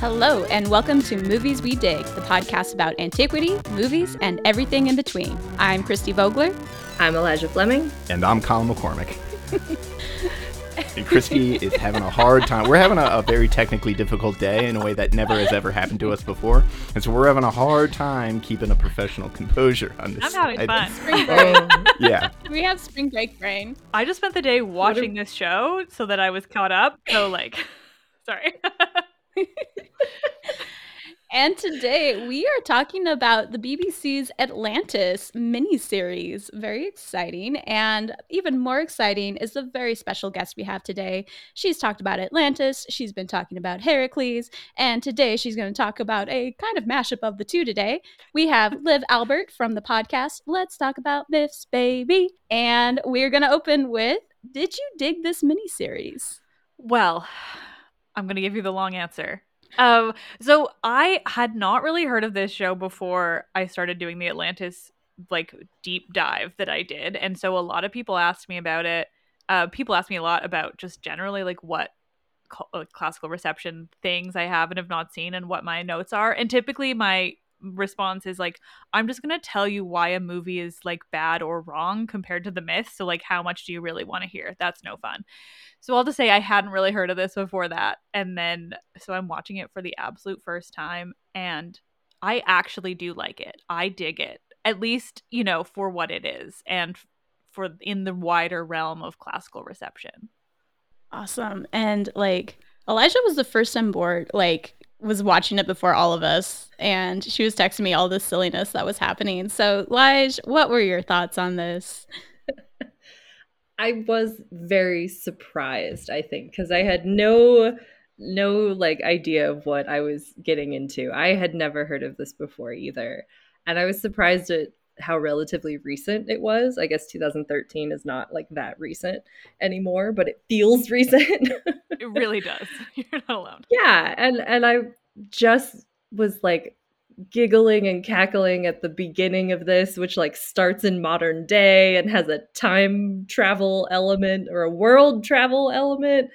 Hello, and welcome to Movies We Dig, the podcast about antiquity, movies, and everything in between. I'm Christy Vogler. I'm Elijah Fleming. And I'm Colin McCormick. and Christy is having a hard time. We're having a, a, very technically difficult day in a way that never has ever happened to us before. And so we're having a hard time keeping a professional composure on this. I'm having fun. Spring break. Oh, yeah. We have spring break brain. I just spent the day watching this show so that I was caught up. So, like, sorry. and today we are talking about the BBC's Atlantis miniseries. Very exciting. And even more exciting is the very special guest we have today. She's talked about Atlantis, she's been talking about Heracles, and today she's going to talk about a kind of mashup of the two today. We have Liv Albert from the podcast Let's Talk About Myths, Baby. And we're going to open with Did you dig this miniseries? Well, I'm going to give you the long answer. Um, so I had not really heard of this show before I started doing the Atlantis like deep dive that I did, and so a lot of people asked me about it. Uh, people ask me a lot about just generally like what classical reception things I have and have not seen and what my notes are. And typically my response is like i'm just going to tell you why a movie is like bad or wrong compared to the myth so like how much do you really want to hear? That's no fun. So i'll just say i hadn't really heard of this before that and then so i'm watching it for the absolute first time and i actually do like it. I dig it at least you know for what it is and for in the wider realm of classical reception. Awesome and like elijah was the first on board like was watching it before all of us, and she was texting me all this silliness that was happening. So, Lige, what were your thoughts on this? I was very surprised, I think, because I had no no like idea of what I was getting into. I had never heard of this before either. And I was surprised at how relatively recent it was. I guess 2013 is not like that recent anymore, but it feels recent. it really does. You're not alone. Yeah, and and I just was like giggling and cackling at the beginning of this, which like starts in modern day and has a time travel element or a world travel element.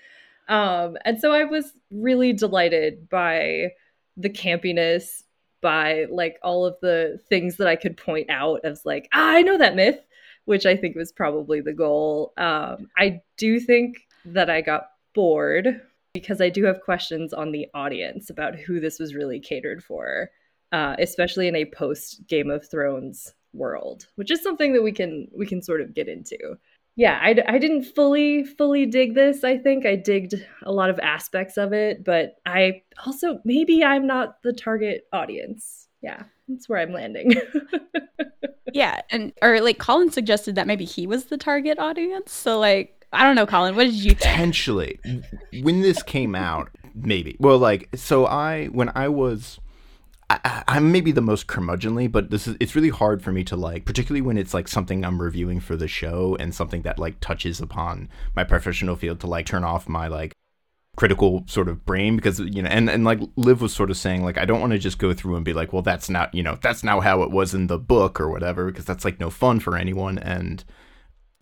Um, and so I was really delighted by the campiness by like all of the things that I could point out as like, ah, I know that myth, which I think was probably the goal. Um, I do think that I got bored because I do have questions on the audience about who this was really catered for, uh, especially in a post Game of Thrones world, which is something that we can we can sort of get into yeah I, I didn't fully fully dig this i think. I digged a lot of aspects of it but i also maybe i'm not the target audience. Yeah that's where i'm landing. Yeah and or like colin suggested that maybe he was the target audience so like i don't know colin what did you think? potentially. When this came out maybe. Well like so i when i was I, am maybe the most curmudgeonly, but this is it's really hard for me to like, particularly when it's like something I'm reviewing for the show and something that like touches upon my professional field to like turn off my like critical sort of brain because you know and and like liv was sort of saying like i don't want to just go through and be like well that's not you know that's now how it was in the book or whatever because that's like no fun for anyone and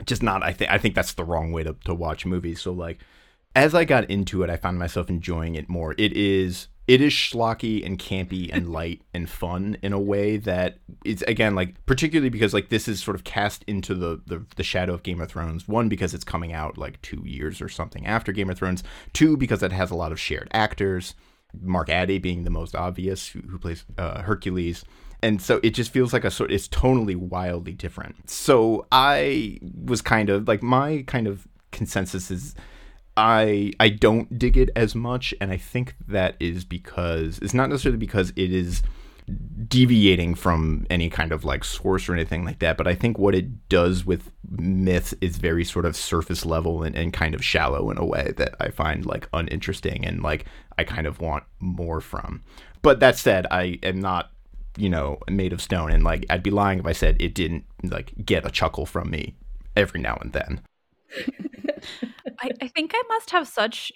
just not i think i think that's the wrong way to, to watch movies. So like as i got into it i found myself enjoying it more. It is it is schlocky and campy and light and fun in a way that it's again like particularly because like this is sort of cast into the, the the shadow of Game of Thrones. One because it's coming out like two years or something after Game of Thrones. Two because it has a lot of shared actors. Mark Addy being the most obvious, who, who plays uh, Hercules and so it just feels like a sort it's tonally wildly different so i was kind of like my kind of consensus is I I don't dig it as much, and I think that is because it's not necessarily because it is deviating from any kind of like source or anything like that, but I think what it does with myth is very sort of surface level and, and kind of shallow in a way that I find like uninteresting and like I kind of want more from. But that said, I am not you know made of stone and like I'd be lying if I said it didn't like get a chuckle from me every now and then. I, I think I must have such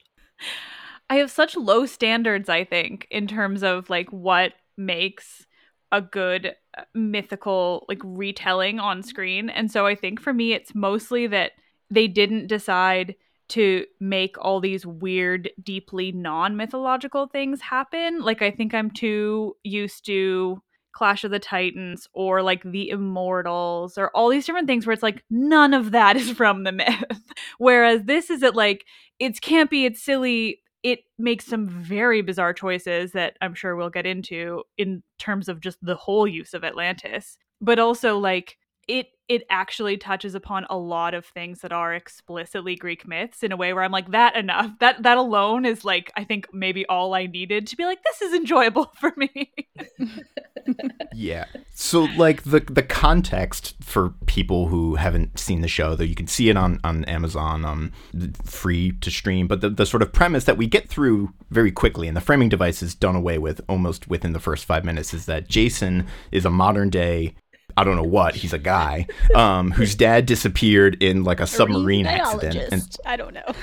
I have such low standards, I think, in terms of like what makes a good uh, mythical like retelling on screen. And so I think for me it's mostly that they didn't decide to make all these weird, deeply non mythological things happen. Like, I think I'm too used to Clash of the Titans or like the Immortals or all these different things where it's like none of that is from the myth. Whereas this is it like it's campy, it's silly, it makes some very bizarre choices that I'm sure we'll get into in terms of just the whole use of Atlantis. But also like it it actually touches upon a lot of things that are explicitly Greek myths in a way where I'm like, that enough. That that alone is like I think maybe all I needed to be like, this is enjoyable for me. yeah. So like the the context for people who haven't seen the show, though you can see it on, on Amazon, um free to stream, but the, the sort of premise that we get through very quickly and the framing device is done away with almost within the first five minutes is that Jason is a modern day I don't know what. He's a guy um, whose dad disappeared in like a submarine accident. And I don't know.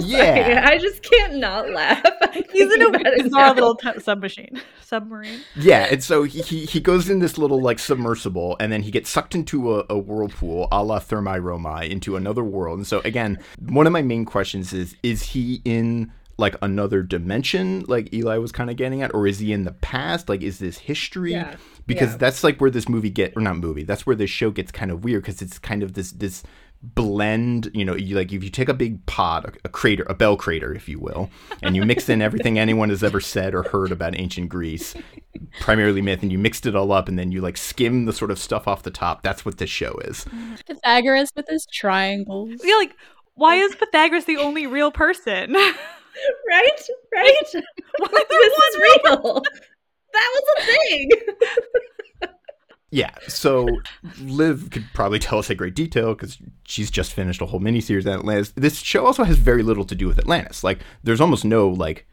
Yeah, I just can't not laugh. He's in a bizarre little t- submachine, submarine. Yeah, and so he, he he goes in this little like submersible, and then he gets sucked into a, a whirlpool, a la Thermae Romae, into another world. And so again, one of my main questions is: Is he in like another dimension like Eli was kind of getting at or is he in the past like is this history Yeah. because Yeah. that's like where this movie get or not movie that's where this show gets kind of weird because it's kind of this this blend you know you like if you take a big pot a, a crater a bell crater if you will and you mix in everything anyone has ever said or heard about ancient greece primarily myth and you mixed it all up and then you like skim the sort of stuff off the top that's what this show is Pythagoras with his triangles. Yeah, like why is Pythagoras the only real person? right? Right? Why this is real. That was a thing. Yeah, so Liv could probably tell us in great detail because she's just finished a whole miniseries on Atlantis. This show also has very little to do with Atlantis. Like, there's almost no like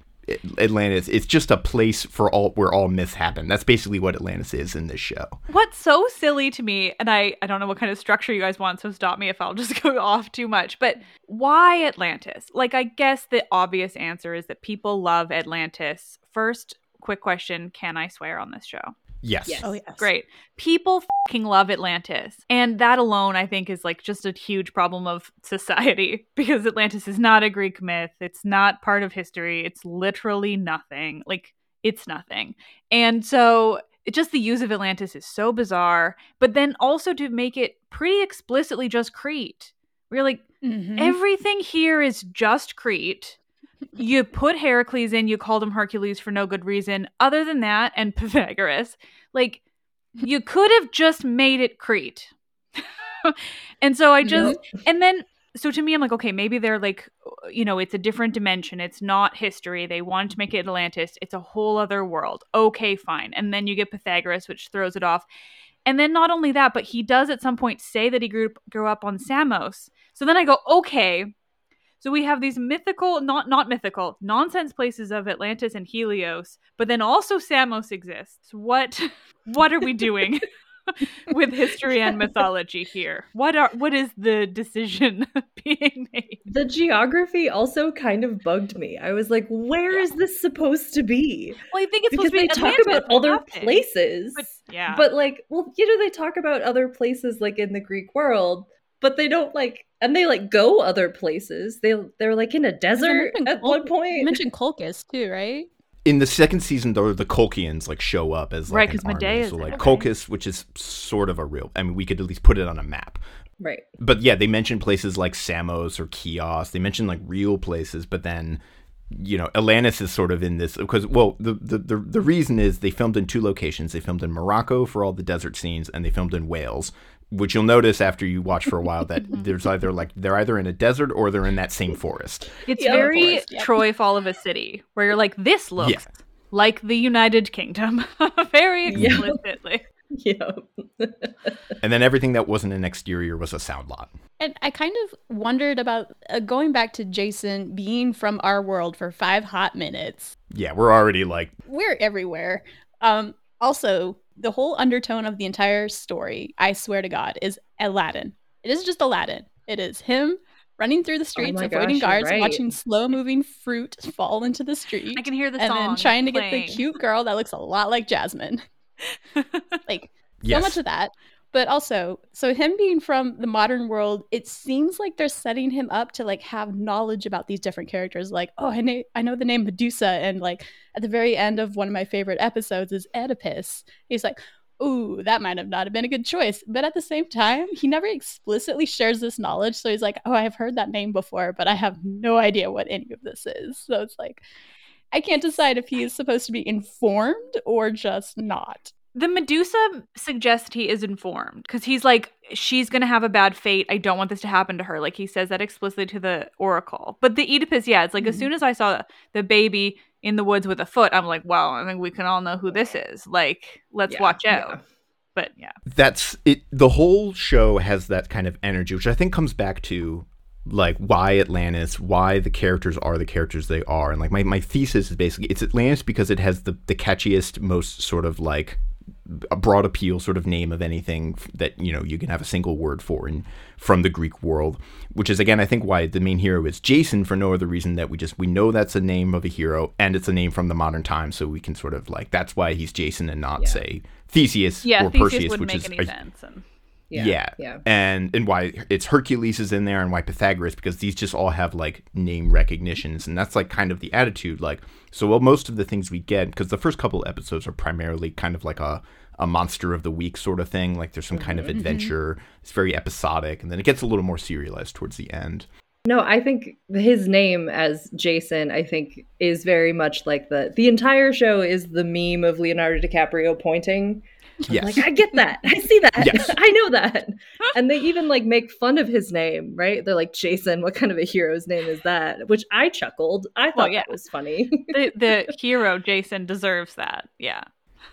Atlantis. It's just a place for all where all myths happen. That's basically what Atlantis is in this show. What's so silly to me, and I, I don't know what kind of structure you guys want, so stop me if I'll just go off too much, but why Atlantis? Like, I guess the obvious answer is that people love Atlantis. First, quick question Can I swear on this show? Yes. Yes. Oh yes. Great. People fucking love Atlantis. And that alone, I think, is like just a huge problem of society because Atlantis is not a Greek myth. It's not part of history. It's literally nothing. Like, it's nothing. And so, it just the use of Atlantis is so bizarre. But then also to make it pretty explicitly just Crete. We're like, Mhm. everything here is just Crete. You put Heracles in, you called him Hercules for no good reason, other than that, and Pythagoras. Like, you could have just made it Crete. and so I mm-hmm. just, and then, so to me, I'm like, okay, maybe they're like, you know, it's a different dimension. It's not history. They wanted to make it Atlantis. It's a whole other world. Okay, fine. And then you get Pythagoras, which throws it off. And then not only that, but he does at some point say that he grew grew up on Samos. So then I go, okay. So we have these mythical, not not mythical, nonsense places of Atlantis and Helios, but then also Samos exists. What what are we doing with history and mythology here? What are what is the decision being made? The geography also kind of bugged me. I was like, where is this supposed to be? Well, I think it's Because they talk about other places. But yeah. But like, well, you know, they talk about other places like in the Greek world, but they don't like and they like go other places. They they're like in a desert at Col- one You point. mentioned Colchis too, right? In the second season, though, the Colchians like show up as like Right, because army. Medea's So like it, right? Colchis, which is sort of a real. I mean, we could at least put it on a map. right. but yeah, they mention places like Samos or Chios. They mention like real places, but then you know Atlantis is sort of in this because well the, the the the reason is they filmed in two locations. They filmed in Morocco for all the desert scenes, and they filmed in Wales. Which you'll notice after you watch for a while that there's either like they're either in a desert or they're in that same forest. it's Yeah, very course, yep. Troy Fall of a City, where you're like, this looks Yeah. like the United Kingdom. very Yeah. explicitly. Yep. And then everything that wasn't an exterior was a sound lot. And I kind of wondered about uh, going back to Jason being from our world for five hot minutes. Yeah, we're already like We're everywhere. Um, also, the whole undertone of the entire story, I swear to God, is Aladdin. It is just Aladdin. It is him running through the oh streets, my avoiding gosh, guards, right. watching slow moving fruit fall into the street, I can hear the and song then trying to get the cute girl that looks a lot like Jasmine. Like, yes. so much of that. But also, so him being from the modern world, it seems like they're setting him up to like have knowledge about these different characters. Like, oh, I know, I know the name Medusa, and like at the very end of one of my favorite episodes is Oedipus. He's like, ooh, that might have not have been a good choice. But at the same time, he never explicitly shares this knowledge. So he's like, oh, I've heard that name before, but I have no idea what any of this is. So it's like, I can't decide if he is supposed to be informed or just not the Medusa suggests he is informed because he's like, she's gonna have a bad fate. I don't want this to happen to her. Like he says that explicitly to the Oracle. But the Oedipus, yeah, it's like mm-hmm. as soon as I saw the baby in the woods with a foot, I'm like, well, I think we can all know who this is. Like, let's yeah, watch out. Yeah. But yeah, that's it. The whole show has that kind of energy, which I think comes back to like why Atlantis, why the characters are the characters they are. And like my, my thesis is basically it's Atlantis because it has the, the catchiest, most sort of like a broad appeal sort of name of anything that you know you can have a single word for in from the Greek world, which is again I think why the main hero is Jason for no other reason that we just we know that's a name of a hero and it's a name from the modern time, so we can sort of like that's why he's Jason and not yeah. say Theseus yeah, or Theseus Perseus, which is any sense and... Yeah, yeah, yeah, and and why it's Hercules is in there and why Pythagoras because these just all have like name recognitions and that's like kind of the attitude like so well most of the things we get because the first couple episodes are primarily kind of like a a monster of the week sort of thing. Like there's some kind of mm-hmm. adventure. It's very episodic, and then it gets a little more serialized towards the end. No, I think his name as Jason, I think, is very much like the the entire show is the meme of Leonardo DiCaprio pointing. Yes. Like I get that. I see that. Yes. I know that. And they even like make fun of his name, right? They're like, Jason, what kind of a hero's name is that? Which I chuckled. I thought well, yeah. that was funny. the the hero Jason deserves that. Yeah.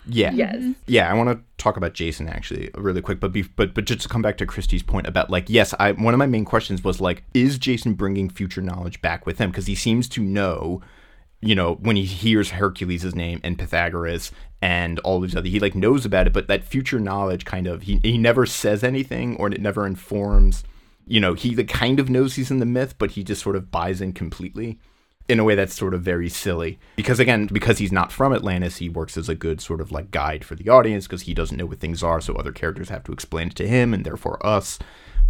Yeah. Yes. Mm-hmm. Yeah, I want to talk about Jason actually really quick, but be, but but just to come back to Christy's point about like yes, I one of my main questions was like is Jason bringing future knowledge back with him because he seems to know you know when he hears Hercules' name and Pythagoras and all these other he like knows about it but that future knowledge kind of he he never says anything or it never informs you know he like, kind of knows he's in the myth but he just sort of buys in completely in a way that's sort of very silly. Because again because he's not from atlantis he works as a good sort of like guide for the audience because he doesn't know what things are so other characters have to explain it to him and therefore us.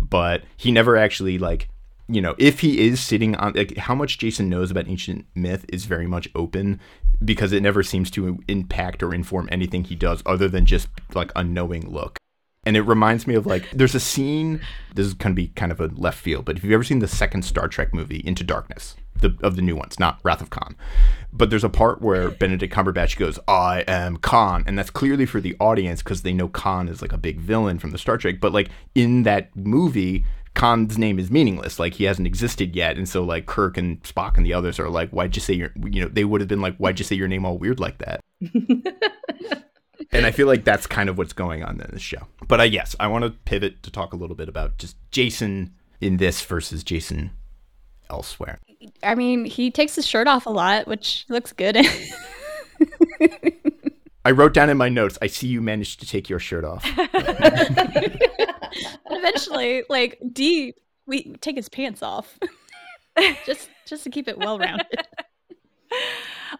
But he never actually like you know if he is sitting on like how much jason knows about ancient myth is very much open because it never seems to impact or inform anything he does other than just like a knowing look and it reminds me of like there's a scene this is to be kind of a left field but if you've ever seen the second star trek movie into darkness the of the new ones, not Wrath of Khan. But there's a part where Benedict Cumberbatch goes, "I am Khan," and that's clearly for the audience because they know Khan is like a big villain from the Star Trek. But like in that movie, Khan's name is meaningless. Like he hasn't existed yet, and so like Kirk and Spock and the others are like, "Why'd you say your?" You know, they would have been like, "Why'd you say your name all weird like that?" and I feel like that's kind of what's going on in this show. But uh, yes, I want to pivot to talk a little bit about just Jason in this versus Jason elsewhere. I mean, he takes his shirt off a lot, which looks good. I wrote down in my notes, I see you managed to take your shirt off. Eventually, like D, we take his pants off. just just to keep it well rounded.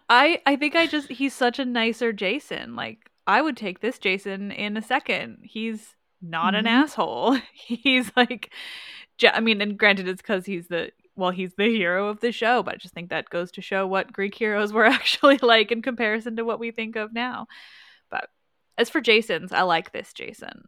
I I think I just he's such a nicer Jason. Like I would take this Jason in a second. He's not mm-hmm. an asshole. He's like I mean, and granted, it's because he's the well, he's the hero of the show, but I just think that goes to show what Greek heroes were actually like in comparison to what we think of now. But as for Jason's, I like this Jason.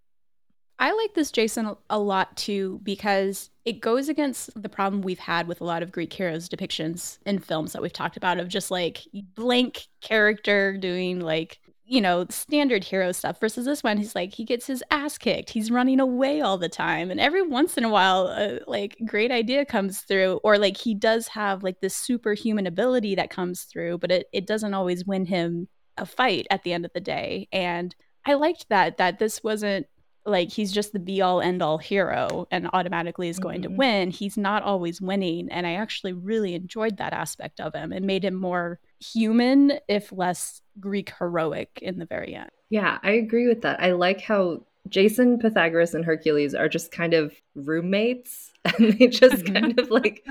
I like this Jason a lot too because it goes against the problem we've had with a lot of Greek heroes depictions in films that we've talked about of just like blank character doing like you know, standard hero stuff versus this one. He's like, he gets his ass kicked. He's running away all the time. And every once in a while, a like great idea comes through, or like he does have like this superhuman ability that comes through, but it, it doesn't always win him a fight at the end of the day. And I liked that, that this wasn't like he's just the be all end all hero and automatically is going mm-hmm. to win. He's not always winning. And I actually really enjoyed that aspect of him and made him more human, if less Greek heroic in the very end. Yeah, I agree with that. I like how Jason, Pythagoras, and Hercules are just kind of roommates. and they just kind of like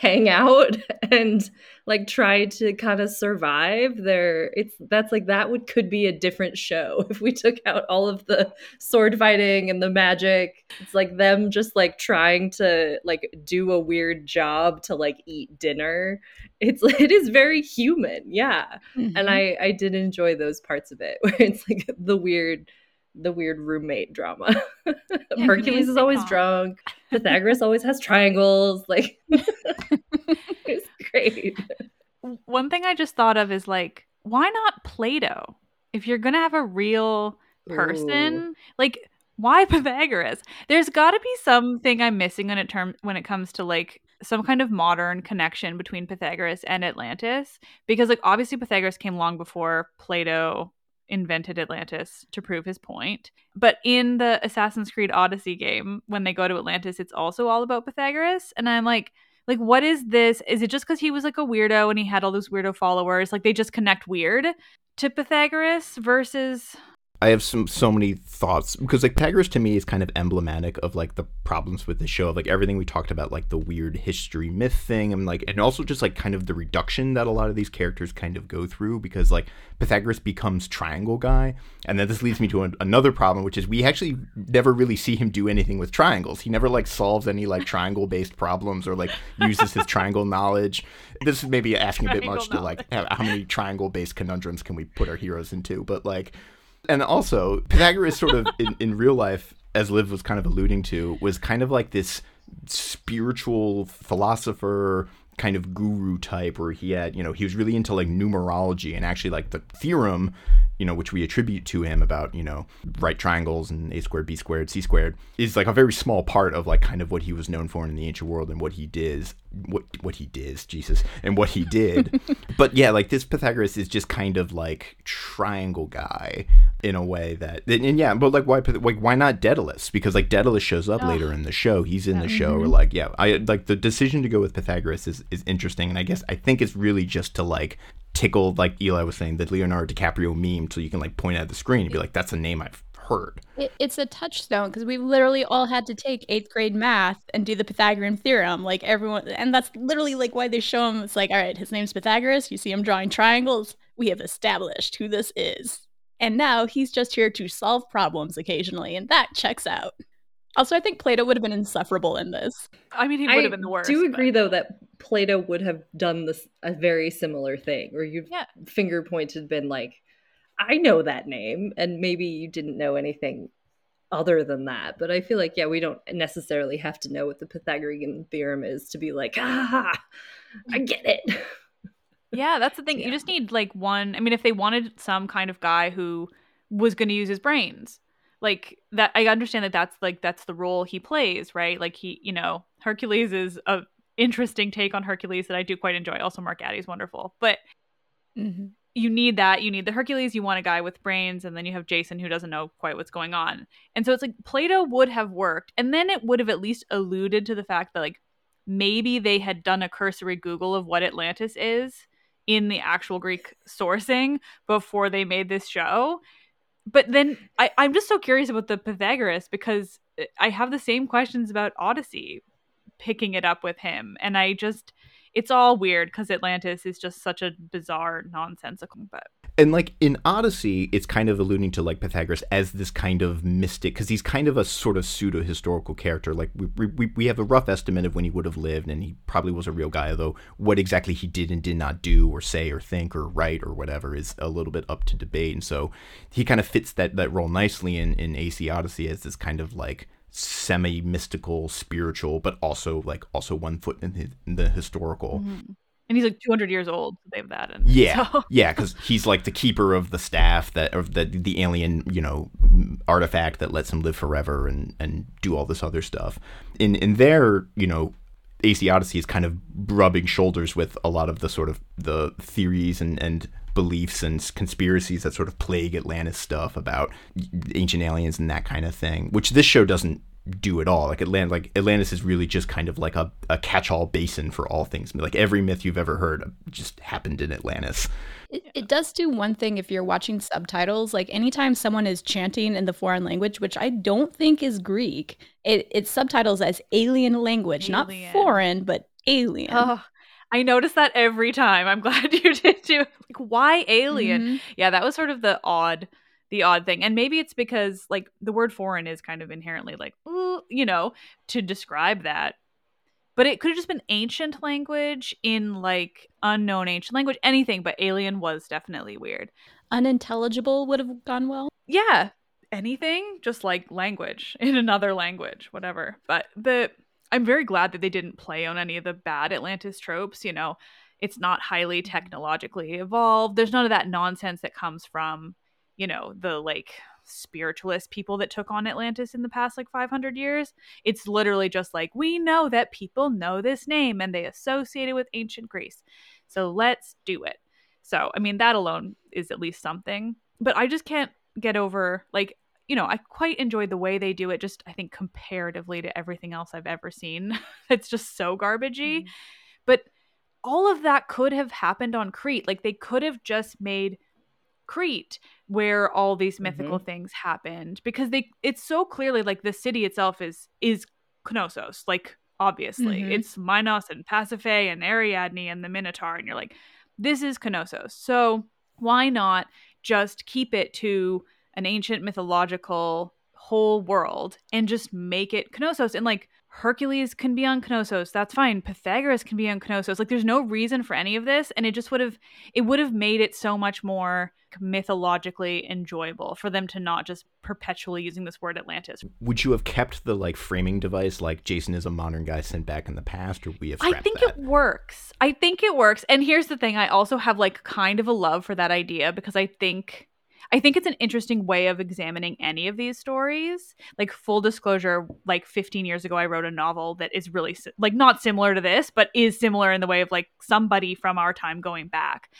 hang out and like try to kind of survive there it's that's like that would could be a different show if we took out all of the sword fighting and the magic. It's like them just like trying to like do a weird job to like eat dinner. It's it is very human yeah. Mm-hmm. and i i did enjoy those parts of it where it's like the weird the weird roommate drama. Yeah, Hercules is always drunk. Pythagoras always has triangles. Like it's great. One thing I just thought of is like, why not Plato? If you're gonna have a real person, Ooh. like why Pythagoras? There's got to be something I'm missing when it term when it comes to like some kind of modern connection between Pythagoras and Atlantis because like obviously Pythagoras came long before Plato invented Atlantis to prove his point. But in the Assassin's Creed Odyssey game, when they go to Atlantis, it's also all about Pythagoras. And I'm like, like, what is this? Is it just because he was like a weirdo and he had all those weirdo followers? Like, they just connect weird to Pythagoras versus I have some so many thoughts because like Pythagoras to me is kind of emblematic of like the problems with the show of like everything we talked about like the weird history myth thing and like and also just like kind of the reduction that a lot of these characters kind of go through because like Pythagoras becomes triangle guy and then this leads me to an, another problem which is we actually never really see him do anything with triangles he never like solves any like triangle based problems or like uses his triangle knowledge this is maybe asking a bit much knowledge. to like how many triangle based conundrums can we put our heroes into but like and also, Pythagoras sort of in, in real life, as Liv was kind of alluding to, was kind of like this spiritual philosopher kind of guru type where he had, you know, he was really into like numerology and actually like the theorem you know, which we attribute to him about, you know, right triangles and a squared, b squared, c squared, is like a very small part of like kind of what he was known for in the ancient world and what he did, what what he did, Jesus, and what he did. but yeah, like this Pythagoras is just kind of like triangle guy in a way that, and, and yeah, but like why like why not Daedalus? Because like Daedalus shows up oh. later in the show. He's in the show. Mm-hmm. Or like yeah, I like the decision to go with Pythagoras is is interesting, and I guess I think it's really just to like tickle like Eli was saying, the Leonardo DiCaprio meme, so you can like point at the screen and be like, "That's a name I've heard." It, it's a touchstone because we literally all had to take eighth grade math and do the Pythagorean theorem. Like everyone, and that's literally like why they show him. It's like, all right, his name's Pythagoras. You see him drawing triangles. We have established who this is, and now he's just here to solve problems occasionally, and that checks out. Also, I think Plato would have been insufferable in this. I mean, he would have been the worst. I do agree, but... though, that Plato would have done this a very similar thing, where you've yeah. finger pointed, been like, "I know that name," and maybe you didn't know anything other than that. But I feel like, yeah, we don't necessarily have to know what the Pythagorean theorem is to be like, ah, I get it. Yeah, that's the thing. Yeah. You just need like one. I mean, if they wanted some kind of guy who was going to use his brains, like that i understand that that's like that's the role he plays right like he you know hercules is a interesting take on hercules that i do quite enjoy also mark addy's wonderful but mm-hmm. You need that you need the hercules you want a guy with brains and then you have jason who doesn't know quite what's going on and so it's like plato would have worked and then it would have at least alluded to the fact that like maybe they had done a cursory google of what atlantis is in the actual greek sourcing before they made this show but then I, I'm just so curious about the Pythagoras because uh, I have the same questions about Odyssey picking it up with him. And I just it's all weird because Atlantis is just such a bizarre, nonsensical. But and like in Odyssey, it's kind of alluding to like Pythagoras as this kind of mystic because he's kind of a sort of pseudo historical character. Like we, we we have a rough estimate of when he would have lived, and he probably was a real guy. Though what exactly he did and did not do, or say, or think, or write, or whatever, is a little bit up to debate. And so he kind of fits that that role nicely in in AC Odyssey as this kind of like semi mystical, spiritual, but also like also one foot in, his, in the historical. Mm-hmm. And he's like 200 years old. So they have that. And yeah, so. yeah, because he's like the keeper of the staff that, of the the alien, you know, artifact that lets him live forever and and do all this other stuff. In in their, you know, AC Odyssey is kind of rubbing shoulders with a lot of the sort of the theories and and beliefs and conspiracies that sort of plague Atlantis stuff about ancient aliens and that kind of thing, which this show doesn't do at all. Like Atlantis, like Atlantis is really just kind of like a, a catch-all basin for all things. Like every myth you've ever heard just happened in Atlantis. It, it does do one thing if you're watching subtitles. Like anytime someone is chanting in the foreign language, which I don't think is Greek, it, it's subtitles as alien language, not foreign, but alien. Oh, I notice that every time. I'm glad you did too. Like, why alien? Mhm. Yeah, that was sort of the odd, the odd thing, and maybe it's because like the word foreign is kind of inherently like, you know, to describe that. But it could have just been ancient language in like unknown ancient language, anything. But alien was definitely weird. Unintelligible would have gone well. yeah anything just like language in another language whatever but the i'm very glad that they didn't play on any of the bad atlantis tropes you know? It's not highly mm-hmm. technologically evolved. There's none of that nonsense that comes from you know the like spiritualist people that took on atlantis in the past like 500 years. It's literally just like we know that people know this name and they associate it with ancient greece. So let's do it. So i mean that alone is at least something. But i just can't get over like you know i quite enjoyed the way they do it just i think comparatively to everything else i've ever seen. It's just so garbagey. But all of that could have happened on crete. Like they could have just made crete where all these mythical things happened because they it's so clearly like the city itself is is knossos like obviously. Mhm. it's minos and pasiphae and ariadne and the minotaur and you're like this is knossos. So why not just keep it to an ancient mythological whole world and just make it Knossos. And like Hercules can be on Knossos. That's fine. Pythagoras can be on Knossos. Like there's no reason for any of this. And it just would have it would have made it so much more mythologically enjoyable for them to not just perpetually using this word Atlantis. Would you have kept the like framing device like Jason is a modern guy sent back in the past, or we have I think that? it works. I think it works. And here's the thing, I also have like kind of a love for that idea because I think I think it's an interesting way of examining any of these stories. Like full disclosure, like 15 years ago I wrote a novel that is really like not similar to this, but is similar in the way of like somebody from our time going back.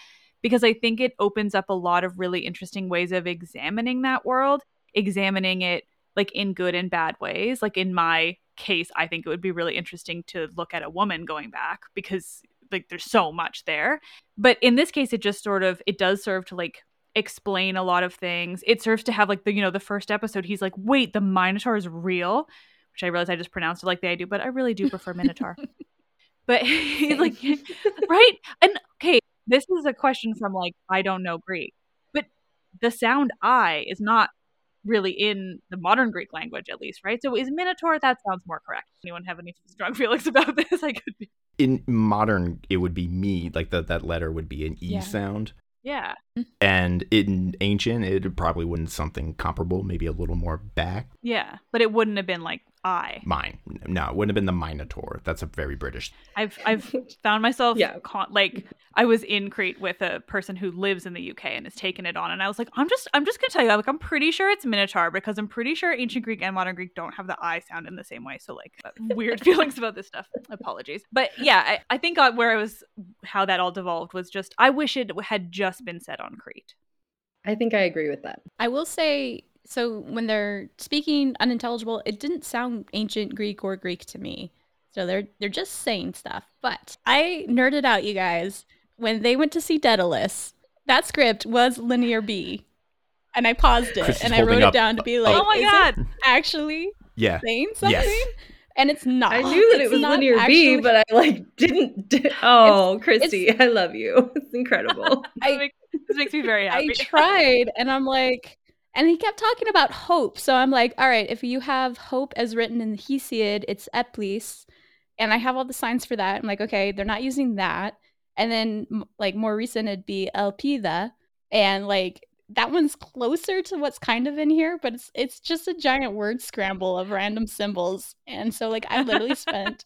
Because I think it opens up a lot of really interesting ways of examining that world, examining it like in good and bad ways. Like in my case, I think it would be really interesting to look at a woman going back because like there's so much there. But in this case, it just sort of it does serve to like explain a lot of things. It serves to have like the you know the first episode. He's like, wait, the Minotaur is real, which I realize I just pronounced it like they do, but I really do prefer Minotaur. but he's like, right? And okay, this is a question from like I don't know Greek, but the sound I is not really in the modern Greek language, at least, right? So is Minotaur? That sounds more correct. Anyone have any strong feelings about this? I could be. In modern, it would be me. Like that that letter would be an e Yeah. sound, Yeah. And in ancient, it probably wouldn't something comparable, maybe a little more back. Yeah. But it wouldn't have been like I. Mine, no, it wouldn't have been the Minotaur. That's a very British. I've I've found myself Yeah. con- like I was in Crete with a person who lives in the UK and has taken it on, and I was like, I'm just I'm just gonna tell you, i like I'm pretty sure it's Minotaur because I'm pretty sure ancient Greek and modern Greek don't have the I sound in the same way. So like uh, weird feelings about this stuff. Apologies, but yeah, I, I think uh, where I was, how that all devolved was just I wish it had just been said on Crete. I think I agree with that. I will say so when they're speaking unintelligible, it didn't sound ancient Greek or Greek to me. So they're they're just saying stuff. But I nerded out, you guys, when they went to see Daedalus. That script was linear B. And I paused it and I wrote it down to be like, oh my god! actually Yeah, saying something? Yes. And it's not. I knew that it was not linear B, but I like didn't. di- oh, Christy, I love you. It's incredible. I- this, makes, this makes me very happy. I tried and I'm like, and he kept talking about hope. So I'm like, all right, if you have hope as written in the Hesiod, it's Elpis. And I have all the signs for that. I'm like, okay, they're not using that. And then, like, more recent, it'd be Elpida. And like, that one's closer to what's kind of in here, but it's it's just a giant word scramble of random symbols. And so like I literally spent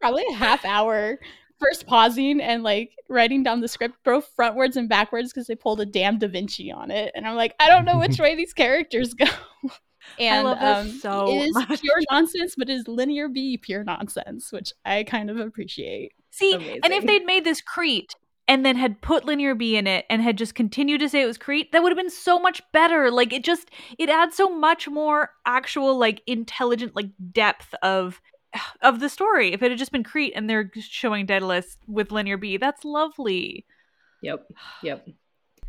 probably a half hour first pausing and like writing down the script both frontwards and backwards because they pulled a damn Da Vinci on it. And I'm like, I don't know which way these characters go. And love this um, so it is much. pure nonsense, but it is linear B pure nonsense, which I kind of appreciate. See, and if they'd made this Crete and then had put Linear B in it and had just continued to say it was Crete, that would have been so much better. Like it just it adds so much more actual like intelligent like depth of of the story. If it had just been Crete and they're showing Daedalus with Linear B, that's lovely. Yep. Yep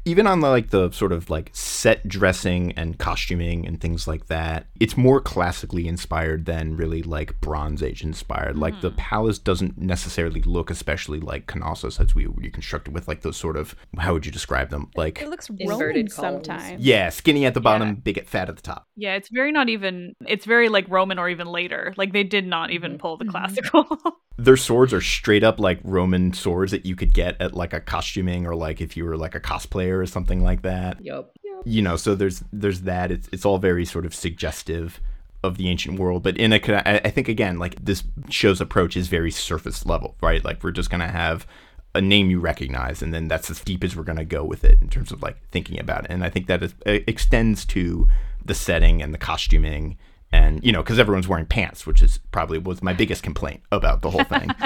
even on the like the sort of like set dressing and costuming and things like that it's more classically inspired than really like bronze age inspired mm. like the mm-hmm. palace doesn't necessarily look especially like Knossos as we reconstructed with like those sort of how would you describe them like it looks Roman sometimes yeah skinny at the bottom yeah. big at fat at the top yeah it's very not even it's very like roman or even later like they did not even mm-hmm. pull the mm-hmm. classical their swords are straight up like Roman swords that you could get at like a costuming or like if you were like a cosplayer or something like that. Yep. You know, so there's there's that. It's it's all very sort of suggestive of the ancient world, but in a I think again like this show's approach is very surface level, right? Like we're just gonna have a name you recognize, and then that's as deep as we're gonna go with it in terms of like thinking about it. And I think that is, extends to the setting and the costuming and you know because everyone's wearing pants which is probably was my biggest complaint about the whole thing.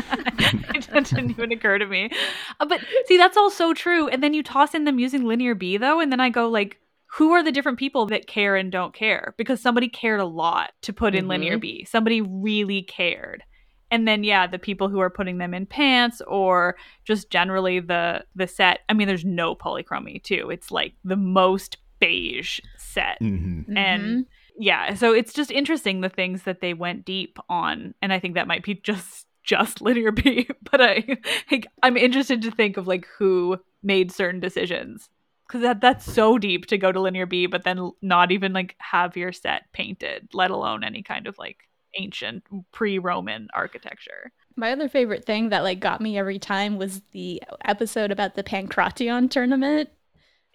That didn't even occur to me. Uh, but see that's all so true. And then you toss in them using linear b though and then i go like who are the different people that care and don't care? Because somebody cared a lot to put in mm-hmm. linear b. Somebody really cared. And then yeah the people who are putting them in pants or just generally the the set. I mean there's no polychromy too. It's like the most beige set. Mm-hmm. and mm-hmm yeah so it's just interesting the things that they went deep on and i think that might be just just linear b but i like, i'm interested to think of like who made certain decisions because that that's so deep to go to linear b but then not even like have your set painted let alone any kind of like ancient pre-roman architecture. My other favorite thing that like got me every time was the episode about the pankration tournament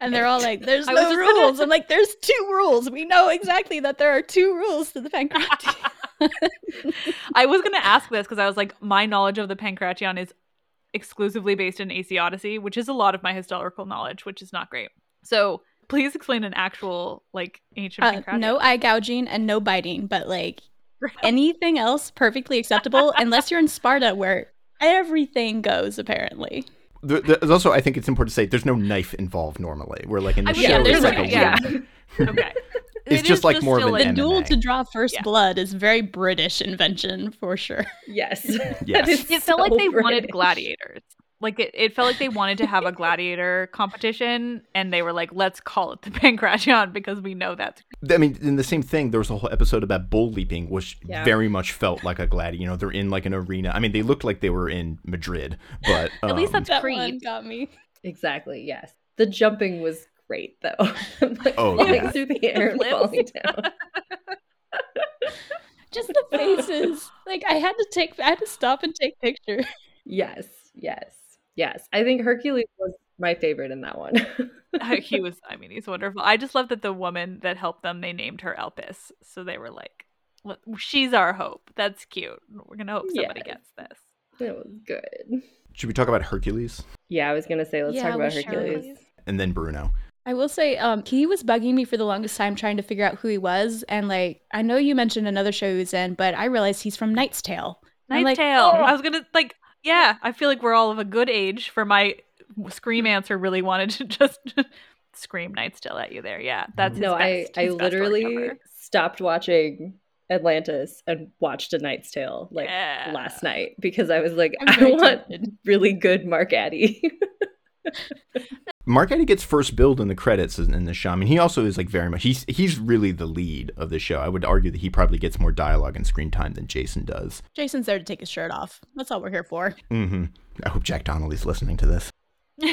and they're all like, "There's no rules." Gonna... I'm like, "There's two rules. We know exactly that there are two rules to the Pankration." I was gonna ask this because I was like, my knowledge of the Pankration is exclusively based in AC Odyssey, which is a lot of my historical knowledge, which is not great. So please explain an actual like ancient uh, No eye gouging and no biting, but like anything else perfectly acceptable unless you're in Sparta where everything goes apparently there's also I think it's important to say there's no knife involved normally. We're like in the I mean, show, yeah, it's like a yeah. okay. It's it just like just more of an the MMA. duel to draw first yeah. blood is very British invention for sure. Yes, yes. It felt so like they British. wanted gladiators like it, it felt like they wanted to have a gladiator competition and they were like let's call it the pankration because we know that's i mean in the same thing there was a whole episode about bull leaping which yeah. very much felt like a gladiator you know they're in like an arena. I mean they looked like they were in madrid but um, at least that's that Crete. got me. Exactly yes. The jumping was great though. Like, oh yeah. through the air and falling down. Just the faces. Like i had to take i had to stop and take pictures. Yes yes Yes, I think Hercules was my favorite in that one. he was, I mean, he's wonderful. I just love that the woman that helped them, they named her Elpis. So they were like, she's our hope. That's cute. We're going to hope somebody yes. gets this. It was good. Should we talk about Hercules? Yeah, I was going to say, let's yeah, talk about Hercules. And then Bruno. I will say, um, he was bugging me for the longest time trying to figure out who he was. And like, I know you mentioned another show he was in, but I realized he's from Knight's Tale. Knight's like, Tale. Oh. I was gonna like yeah, I feel like we're all of a good age for my scream answer. Really wanted to just scream Knight's Tale at you there. Yeah, that's no. I I literally stopped watching Atlantis and watched A Knight's Tale like yeah. last night because I was like, I want really good Mark Addy. Mark Addy gets first build in the credits in the show. I mean, he also is like very much he's he's really the lead of the show. I would argue that he probably gets more dialogue and screen time than Jason does. Jason's there to take his shirt off. That's all we're here for. Mm-hmm. I hope Jack Donnelly's listening to this. Do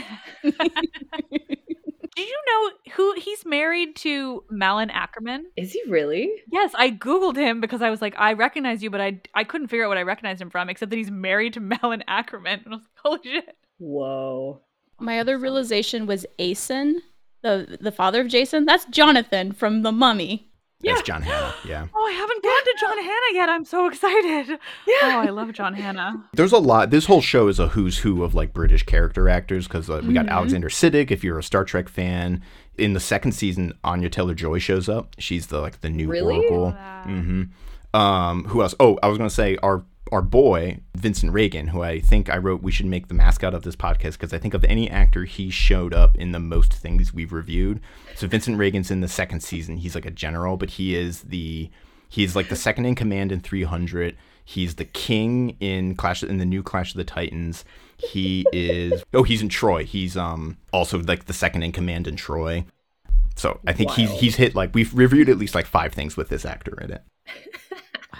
you know who he's married to Malin Akerman? Is he really? Yes, I googled him because I was like, I recognize you, but I I couldn't figure out what I recognized him from, except that he's married to Malin Akerman, and I was like, holy shit. Whoa. My other realization was Aeson, the the father of Jason. That's Jonathan from The Mummy. That's John Hannah. Yeah. Oh, I haven't gone to John Hannah yet. I'm so excited. Yeah. Oh, I love John Hannah. There's a lot. This whole show is a who's who of like British character actors because uh, we got mm-hmm. Alexander Siddig. If you're a Star Trek fan, in the second season, Anya Taylor Joy shows up. She's the like the new really? Oracle. Mm-hmm. Um, who else? Oh, I was gonna say our our boy Vincent Regan, who I think I wrote we should make the mascot of this podcast because I think of any actor he showed up in the most things we've reviewed. So Vincent Regan's in the second season. He's like a general, but he is the he's like the second in command in 300. He's the king in Clash in the new Clash of the Titans. He is oh he's in Troy. He's um also like the second in command in Troy. So I think he's he's hit like we've reviewed at least like five things with this actor in it.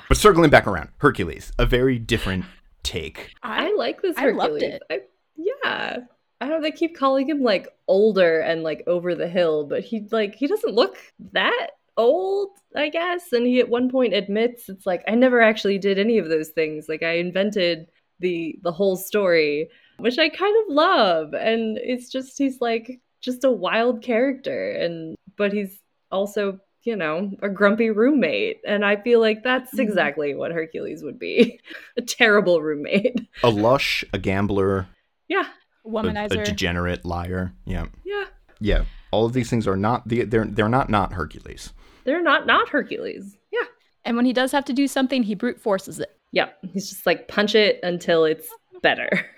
but circling back around, Hercules, a very different take. I like this I loved it. I, yeah. I don't know, they keep calling him like older and like over the hill, but he like he doesn't look that old, I guess. And he at one point admits it's like I never actually did any of those things. Like I invented the the whole story, which I kind of love. And it's just he's like just a wild character and but he's also you know, a grumpy roommate. And I feel like that's Mhm. exactly what Hercules would be a terrible roommate. A lush, a gambler, Yeah. a, Womanizer. a degenerate liar. Yeah. Yeah. Yeah. All of these things are not the they're they're not not Hercules. They're not not Hercules. Yeah. and when he does have to do something, he brute forces it. Yeah. He's just like punch it until it's better.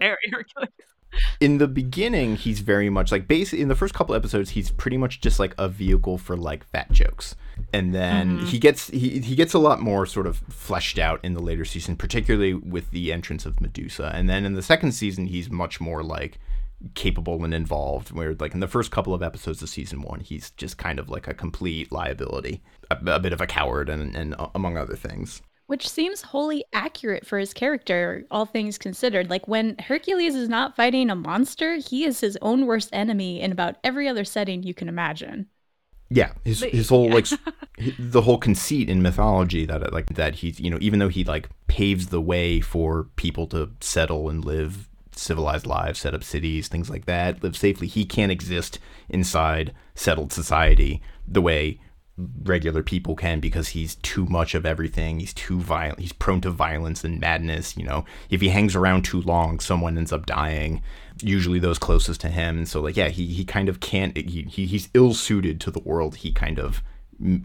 Very Hercules. In the beginning he's very much like basically in the first couple episodes he's pretty much just like a vehicle for like fat jokes. And then Mhm. he gets he, he gets a lot more sort of fleshed out in the later season particularly with the entrance of medusa. And then in the second season he's much more like capable and involved where like in the first couple of episodes of season one he's just kind of like a complete liability a, a bit of a coward and, and among other things Which seems wholly accurate for his character, all things considered. Like when Hercules is not fighting a monster, he is his own worst enemy in about every other setting you can imagine. Yeah, his The- his whole yeah. like the whole conceit in mythology that like that he's you know even though he like paves the way for people to settle and live civilized lives, set up cities, things like that, live safely, he can't exist inside settled society the way regular people can because he's too much of everything. He's too violent. He's prone to violence and madness. You know, if he hangs around too long, someone ends up dying. Usually those closest to him. And so, like, yeah, he, he kind of can't. He, he he's ill suited to the world. He kind of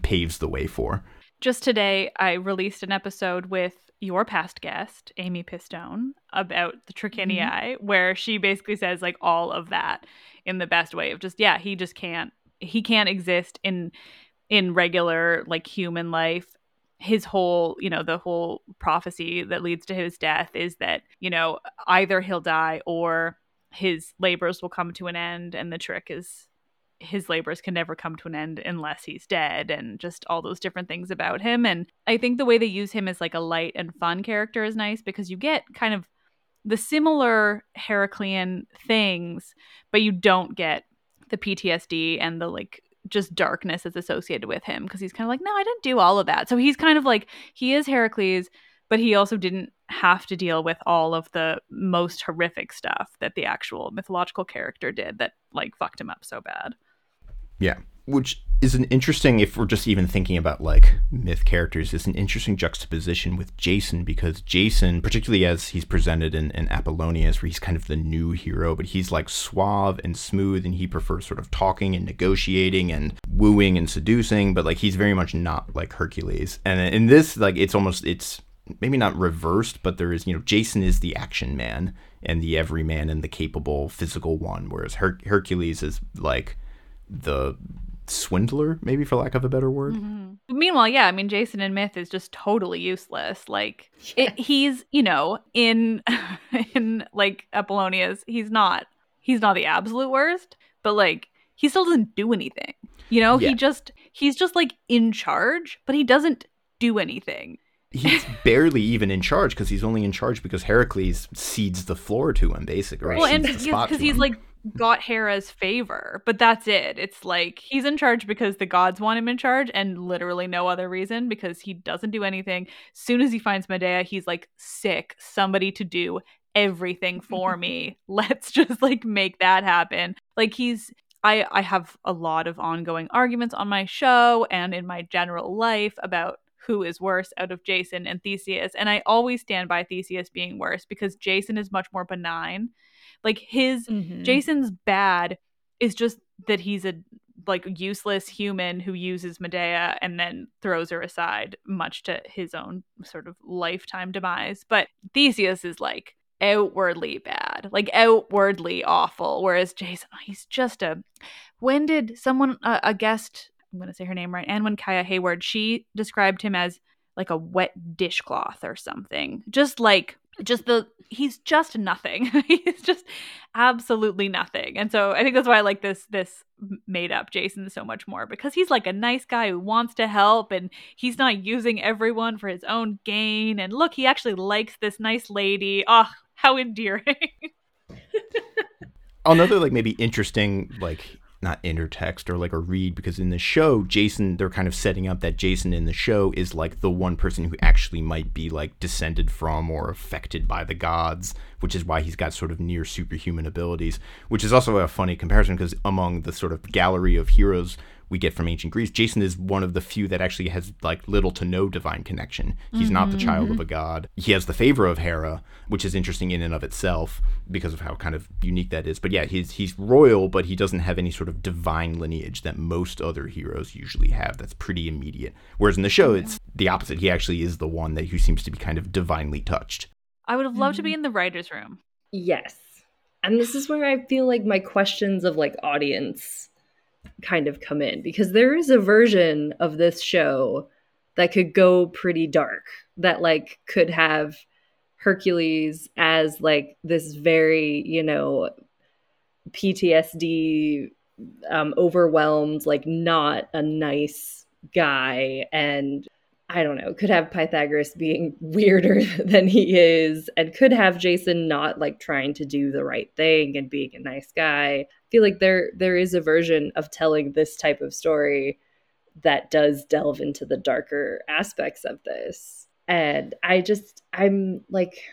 paves the way for. Just today, I released an episode with your past guest, Amy Pistone, about the Trachiniae, mm-hmm. where she basically says like all of that in the best way of just yeah, he just can't he can't exist in in regular like human life. His whole, you know, the whole prophecy that leads to his death is that, you know, either he'll die or his labors will come to an end and the trick is his labors can never come to an end unless he's dead and just all those different things about him and i think the way they use him as like a light and fun character is nice because you get kind of the similar heraclean things but you don't get the ptsd and the like just darkness that's associated with him because he's kind of like no i didn't do all of that. So he's kind of like he is heracles but he also didn't have to deal with all of the most horrific stuff that the actual mythological character did that like fucked him up so bad. Yeah, which is an interesting. If we're just even thinking about like myth characters, is an interesting juxtaposition with Jason because Jason, particularly as he's presented in, in Apollonius, where he's kind of the new hero, but he's like suave and smooth, and he prefers sort of talking and negotiating and wooing and seducing, but like he's very much not like Hercules. And in this, like it's almost it's maybe not reversed, but there is you know Jason is the action man and the everyman and the capable physical one, whereas Her- Hercules is like the swindler, maybe for lack of a better word. Mm-hmm. Meanwhile, yeah, I mean, Jason in Myth is just totally useless. Like, it, he's you know in in like Apollonius, he's not he's not the absolute worst, but like he still doesn't do anything. You know, Yeah. he just he's just like in charge, but he doesn't do anything. He's barely even in charge because he's only in charge because Heracles cedes the floor to him, basically. Right. Well, and cedes the spot because he's him. like got Hera's favor, but that's it. It's like he's in charge because the gods want him in charge, and literally no other reason because he doesn't do anything. As soon as he finds Medea, he's like sick. Somebody to do everything for me. Let's just like make that happen. Like he's. I, I have a lot of ongoing arguments on my show and in my general life about who is worse out of Jason and Theseus. And I always stand by Theseus being worse because Jason is much more benign. Like his Mhm. Jason's bad is just that he's a like useless human who uses Medea and then throws her aside, much to his own sort of lifetime demise. But Theseus is like outwardly bad, like outwardly awful, whereas Jason, he's just a. When did someone, uh, a guest, I'm going to say her name right, and when Kaya Hayward, she described him as like a wet dishcloth or something, just like just the he's just nothing. He's just absolutely nothing. And so i think that's why i like this this made up jason so much more because he's like a nice guy who wants to help and he's not using everyone for his own gain. And look he actually likes this nice lady. Oh how endearing. Another like maybe interesting like not intertext or like a read because in the show jason they're kind of setting up that jason in the show is like the one person who actually might be like descended from or affected by the gods which is why he's got sort of near superhuman abilities which is also a funny comparison because among the sort of gallery of heroes we get from ancient Greece, Jason is one of the few that actually has like little to no divine connection. He's mm-hmm, not the child mm-hmm. of a god. He has the favor of Hera, which is interesting in and of itself because of how kind of unique that is. But yeah, he's he's royal, but he doesn't have any sort of divine lineage that most other heroes usually have. That's pretty immediate. Whereas in the show, it's the opposite. He actually is the one that who seems to be kind of divinely touched. I would have loved mm-hmm. to be mm-hmm. in the writers' room. Yes. And this is where I feel like my questions of like audience kind of come in because there is a version of this show that could go pretty dark that like could have Hercules as like this very, you know, PTSD um overwhelmed like not a nice guy and I don't know, could have Pythagoras being weirder than he is, and could have Jason not like trying to do the right thing and being a nice guy. I feel like there there is a version of telling this type of story that does delve into the darker aspects of this. And I just I'm like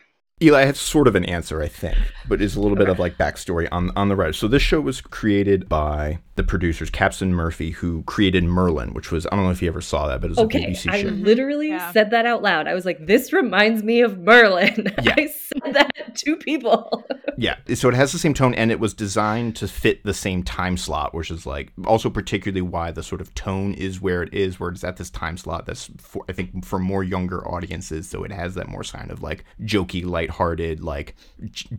Eli has sort of an answer, I think, but it's a little okay. bit of like backstory on on the writers. So this show was created by the producers, Capps and Murphy, who created Merlin, which was I don't know if you ever saw that, but it was okay. a BBC I show. I literally yeah. said that out loud. I was like, "This reminds me of Merlin." Yeah. I said that to people. yeah, so it has the same tone, and it was designed to fit the same time slot, which is like also particularly why the sort of tone is where it is, where it's at this time slot. That's for, I think for more younger audiences, so it has that more kind of like jokey, lighthearted, like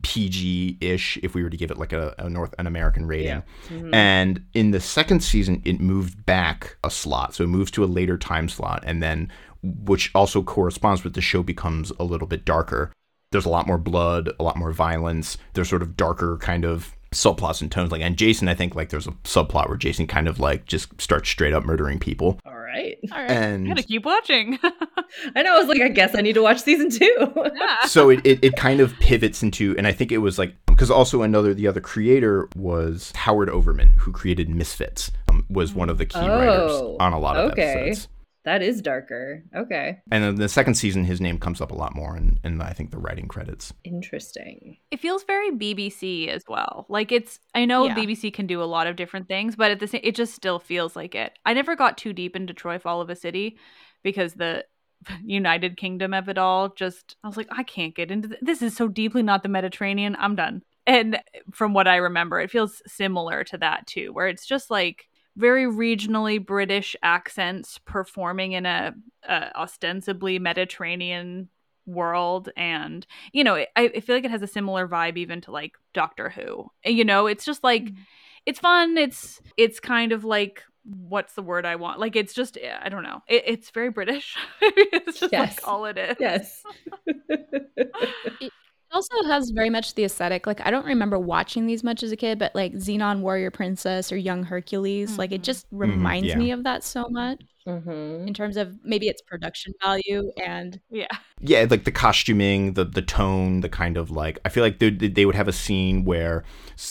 PG ish. If we were to give it like a, a North an American rating, yeah. mm-hmm. and in the second season, it moved back a slot. So it moves to a later time slot. And then, which also corresponds with the show becomes a little bit darker. There's a lot more blood, a lot more violence. There's sort of darker kind of subplots and tones. Like, and Jason, I think like there's a subplot where Jason kind of like just starts straight up murdering people. Right. All right. And I gotta keep watching. I know. I was like, I guess I need to watch season two. yeah. So it, it, it kind of pivots into, and I think it was like, because also another, the other creator was Howard Overman, who created Misfits, um, was one of the key oh, writers on a lot of okay. episodes. That is darker. Okay. And then the second season, his name comes up a lot more in, in I think the writing credits. Interesting. It feels very BBC as well. Like it's, I know yeah. BBC can do a lot of different things, but at the same, it just still feels like it. I never got too deep into Troy Fall of a City because the United Kingdom of it all just, I was like, I can't get into this. This is so deeply not the Mediterranean. I'm done. And from what I remember, it feels similar to that too, where it's just like very regionally British accents performing in a, a ostensibly Mediterranean world. And you know I, I, feel like it has a similar vibe even to like doctor who. You know it's just like mm-hmm. it's fun. It's it's kind of like what's the word i want? Like it's just i don't know. It, it's very british. It's just yes. like all it is. Yes also has very much the aesthetic. Like I don't remember watching these much as a kid, but like Xena Warrior Princess or Young Hercules, mm-hmm. like it mm-hmm. just mm-hmm, reminds mm-hmm, yeah. me of that so much. Mm-hmm. In terms of maybe its production value and yeah, yeah, like the costuming, the the tone, the kind of like I feel like they, they would have a scene where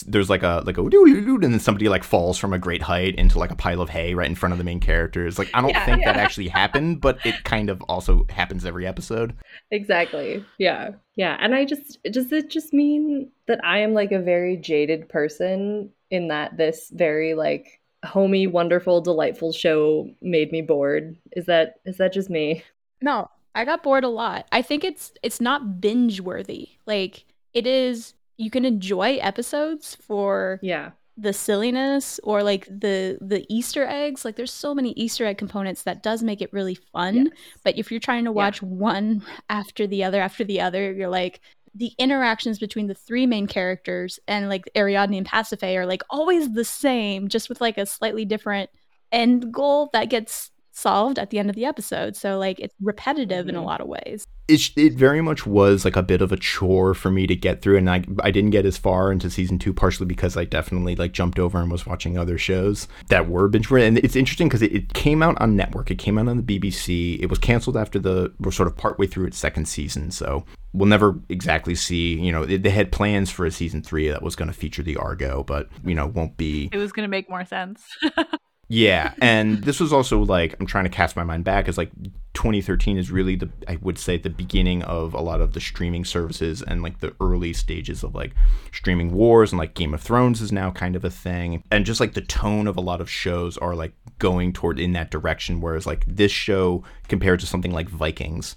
there's like a like a and then somebody like falls from a great height into like a pile of hay right in front of the main characters. Like I don't yeah, think yeah. that actually happened, but it kind of also happens every episode. Exactly. Yeah. Yeah, and I just does it just mean that I am like a very jaded person in that this very like homey, wonderful, delightful show made me bored. Is that is that just me? No, I got bored a lot. I think it's it's not binge worthy. Like it is you can enjoy episodes for yeah the silliness or like the the Easter eggs. Like there's so many Easter egg components that does make it really fun. Yes. But if you're trying to Yeah. watch one after the other after the other, you're like the interactions between the three main characters and like Ariadne and Pasiphae are like always the same, just with like a slightly different end goal that gets solved at the end of the episode. So like it's repetitive in a Mhm. lot of ways. it, it very much was like a bit of a chore for me to get through and I, I didn't get as far into season two partially because i definitely like jumped over and was watching other shows that were binge and it's interesting because it, it came out on network it came out on the bbc it was canceled after the we're sort of partway through its second season so we'll never exactly see you know they, they had plans for a season three that was going to feature the argo but you know won't be It was gonna make more sense. yeah, and this was also like I'm trying to cast my mind back as like 2013 is really the I would say the beginning of a lot of the streaming services and like the early stages of like streaming wars and like Game of Thrones is now kind of a thing and just like the tone of a lot of shows are like going toward in that direction whereas like this show compared to something like Vikings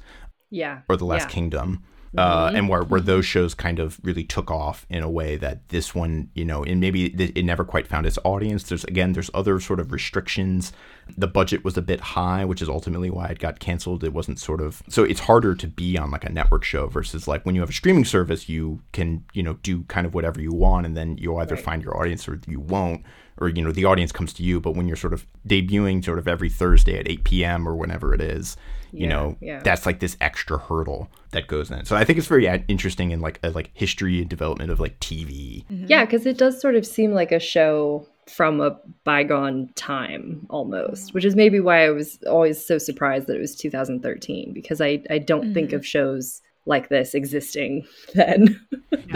Yeah. or The Last Yeah. Kingdom. Uh, Mhm. and where, where those shows kind of really took off in a way that this one, you know, and maybe it, it never quite found its audience. There's again, there's other sort of restrictions. The budget was a bit high, which is ultimately why it got canceled. It wasn't sort of so it's harder to be on like a network show versus like when you have a streaming service, you can you know do kind of whatever you want, and then you'll either Right. find your audience or you won't, or you know the audience comes to you. But when you're sort of debuting sort of every Thursday at 8 p.m. or whenever it is, you Yeah, know yeah. that's like this extra hurdle that goes in so i think it's very interesting in like a, like history and development of like tv Yeah, because it does sort of seem like a show from a bygone time almost, which is maybe why I was always so surprised that it was 2013 because I, I don't think Mhm. of shows like this existing then.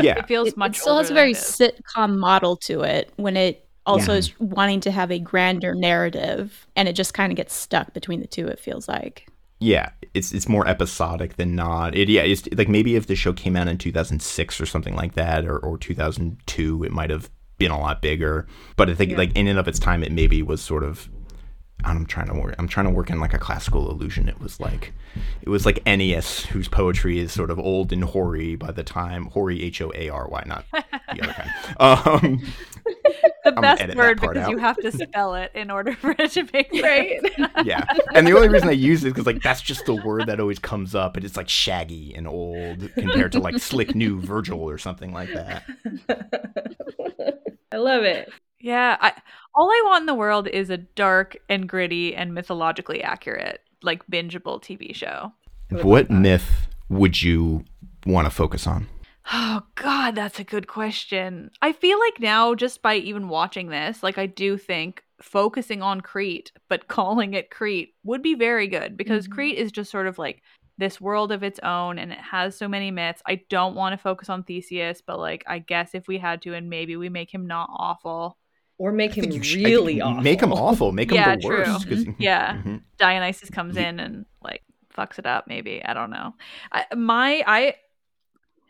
yeah It feels it, much it still has a very than it is. sitcom model to it when it also Yeah. is wanting to have a grander narrative and it just kind of gets stuck between the two it feels like yeah it's it's more episodic than not it yeah it's like maybe if the show came out in 2006 or something like that or, or 2002 it might have been a lot bigger but i think Yeah. like in and of its time it maybe was sort of I'm trying to work. I'm trying to work in like a classical illusion. It was like, it was like Ennius, whose poetry is sort of old and hoary by the time hoary H O A R Y, not the other kind. Um, the gonna best word part because you have to spell it in order for it to make Right. yeah, and the only reason I use it is because like that's just the word that always comes up, and it's like shaggy and old compared to like slick new Virgil or something like that. I love it. Yeah, I, all I want in the world is a dark and gritty and mythologically accurate, like bingeable TV show. What myth would you want to focus on? Oh God, that's a good question. I feel like now, just by even watching this, like I do think focusing on Crete, but calling it Crete would be very good because Mhm. Crete is just sort of like this world of its own and it has so many myths. I don't want to focus on Theseus, but like I guess if we had to, and maybe we make him not awful. Or make I him think should- really awful. Make him awful. Make him Yeah, the true. worst. 'cause- Yeah. Mhm. Dionysus comes in and like fucks it up maybe i don't know I, my i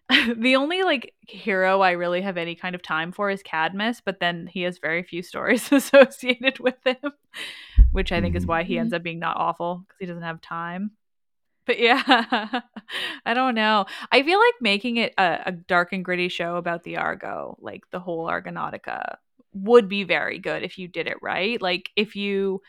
the only like hero i really have any kind of time for is cadmus but then he has very few stories associated with him which i think is why he ends mm-hmm. up being not awful because he doesn't have time. But yeah i don't know. I feel like making it a, a dark and gritty show about the argo like the whole argonautica would be very good if you did it right. Like if you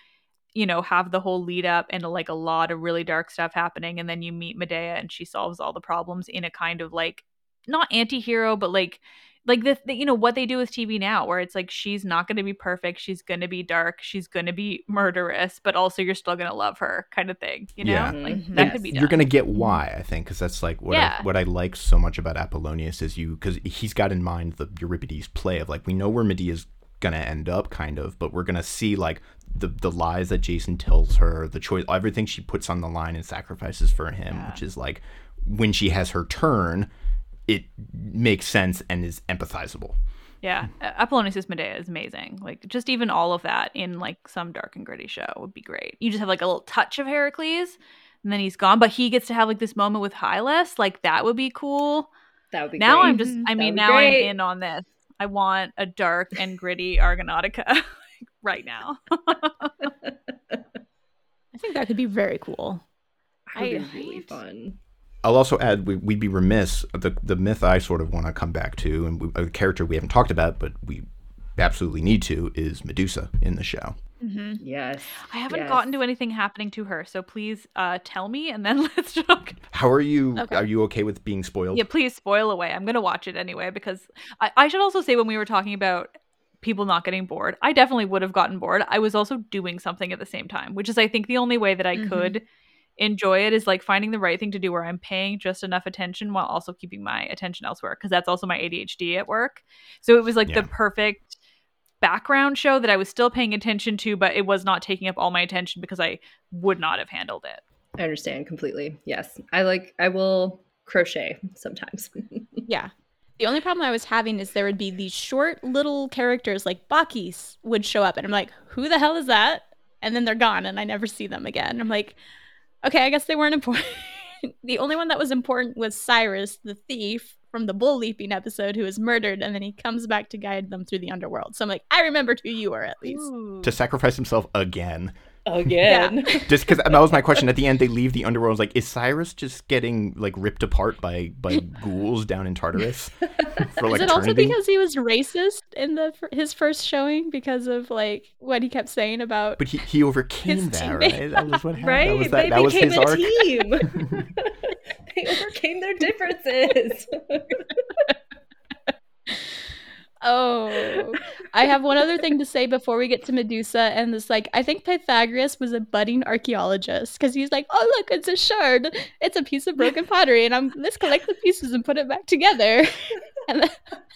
you know, have the whole lead up and like a lot of really dark stuff happening, and then you meet Medea and she solves all the problems in a kind of like not anti-hero, but like like the, the you know what they do with TV now, where it's like she's not going to be perfect, she's going to be dark, she's going to be murderous, but also you're still going to love her, kind of thing. You know, Yeah. like Mhm. that Yes. could be done. You're gonna get why I think because that's like what Yeah. I, what I like so much about Apollonius is you because he's got in mind the Euripides play of like we know where Medea's gonna end up kind of but we're gonna see like the the lies that Jason tells her the choice everything she puts on the line and sacrifices for him Yeah. which is like when she has her turn it makes sense and is empathizable Yeah, A- Apollonius' Medea is amazing. Like just even all of that in like some dark and gritty show would be great. You just have like a little touch of Heracles, and then he's gone, but he gets to have like this moment with Hylas. Like that would be cool. That would be cool now great. I'm just. I mean, would be now I'm in on this. I want a dark and gritty Argonautica right now. i think that could be very cool That would be I- really fun. I'll also add we, we'd be remiss the the myth I sort of want to come back to and we, a character we haven't talked about but we absolutely need to is Medusa in the show. Mm-hmm. Yes. I haven't yes. gotten to anything happening to her, so please uh, tell me and then let's talk. How are you? Okay. Are you okay with being spoiled? Yeah, please spoil away. I'm gonna watch it anyway because I, I should also say when we were talking about people not getting bored, I definitely would have gotten bored. I was also doing something at the same time, which is I think the only way that I Mhm. could enjoy it is like finding the right thing to do where I'm paying just enough attention while also keeping my attention elsewhere because that's also my ADHD at work. So it was like Yeah. the perfect background show that I was still paying attention to, but it was not taking up all my attention because I would not have handled it. I understand completely. Yes. I like I will crochet sometimes. Yeah. The only problem I was having is there would be these short little characters like Bakis would show up, and I'm like, who the hell is that? And then they're gone, and I never see them again. I'm like, okay, I guess they weren't important. the only one that was important was Cyrus, the thief from the bull leaping episode, who was murdered, and then he comes back to guide them through the underworld. So I'm like, I remembered who you were at least. To sacrifice himself again. Again. Just because that was my question. At the end, they leave the underworld. I was like, is Cyrus just getting like ripped apart by by ghouls down in Tartarus for like is it also because he was racist in the his first showing because of like what he kept saying about? But he, he overcame that, teammate. right? That was what happened. Right? That was, that, they that was became his a arc. team. they overcame their differences. Oh, I have one other thing to say before we get to Medusa, and this. like I think Pythagoras was a budding archaeologist because he's like, "Oh look, it's a shard. It's a piece of broken pottery, and I'm let's collect the pieces and put it back together." And then,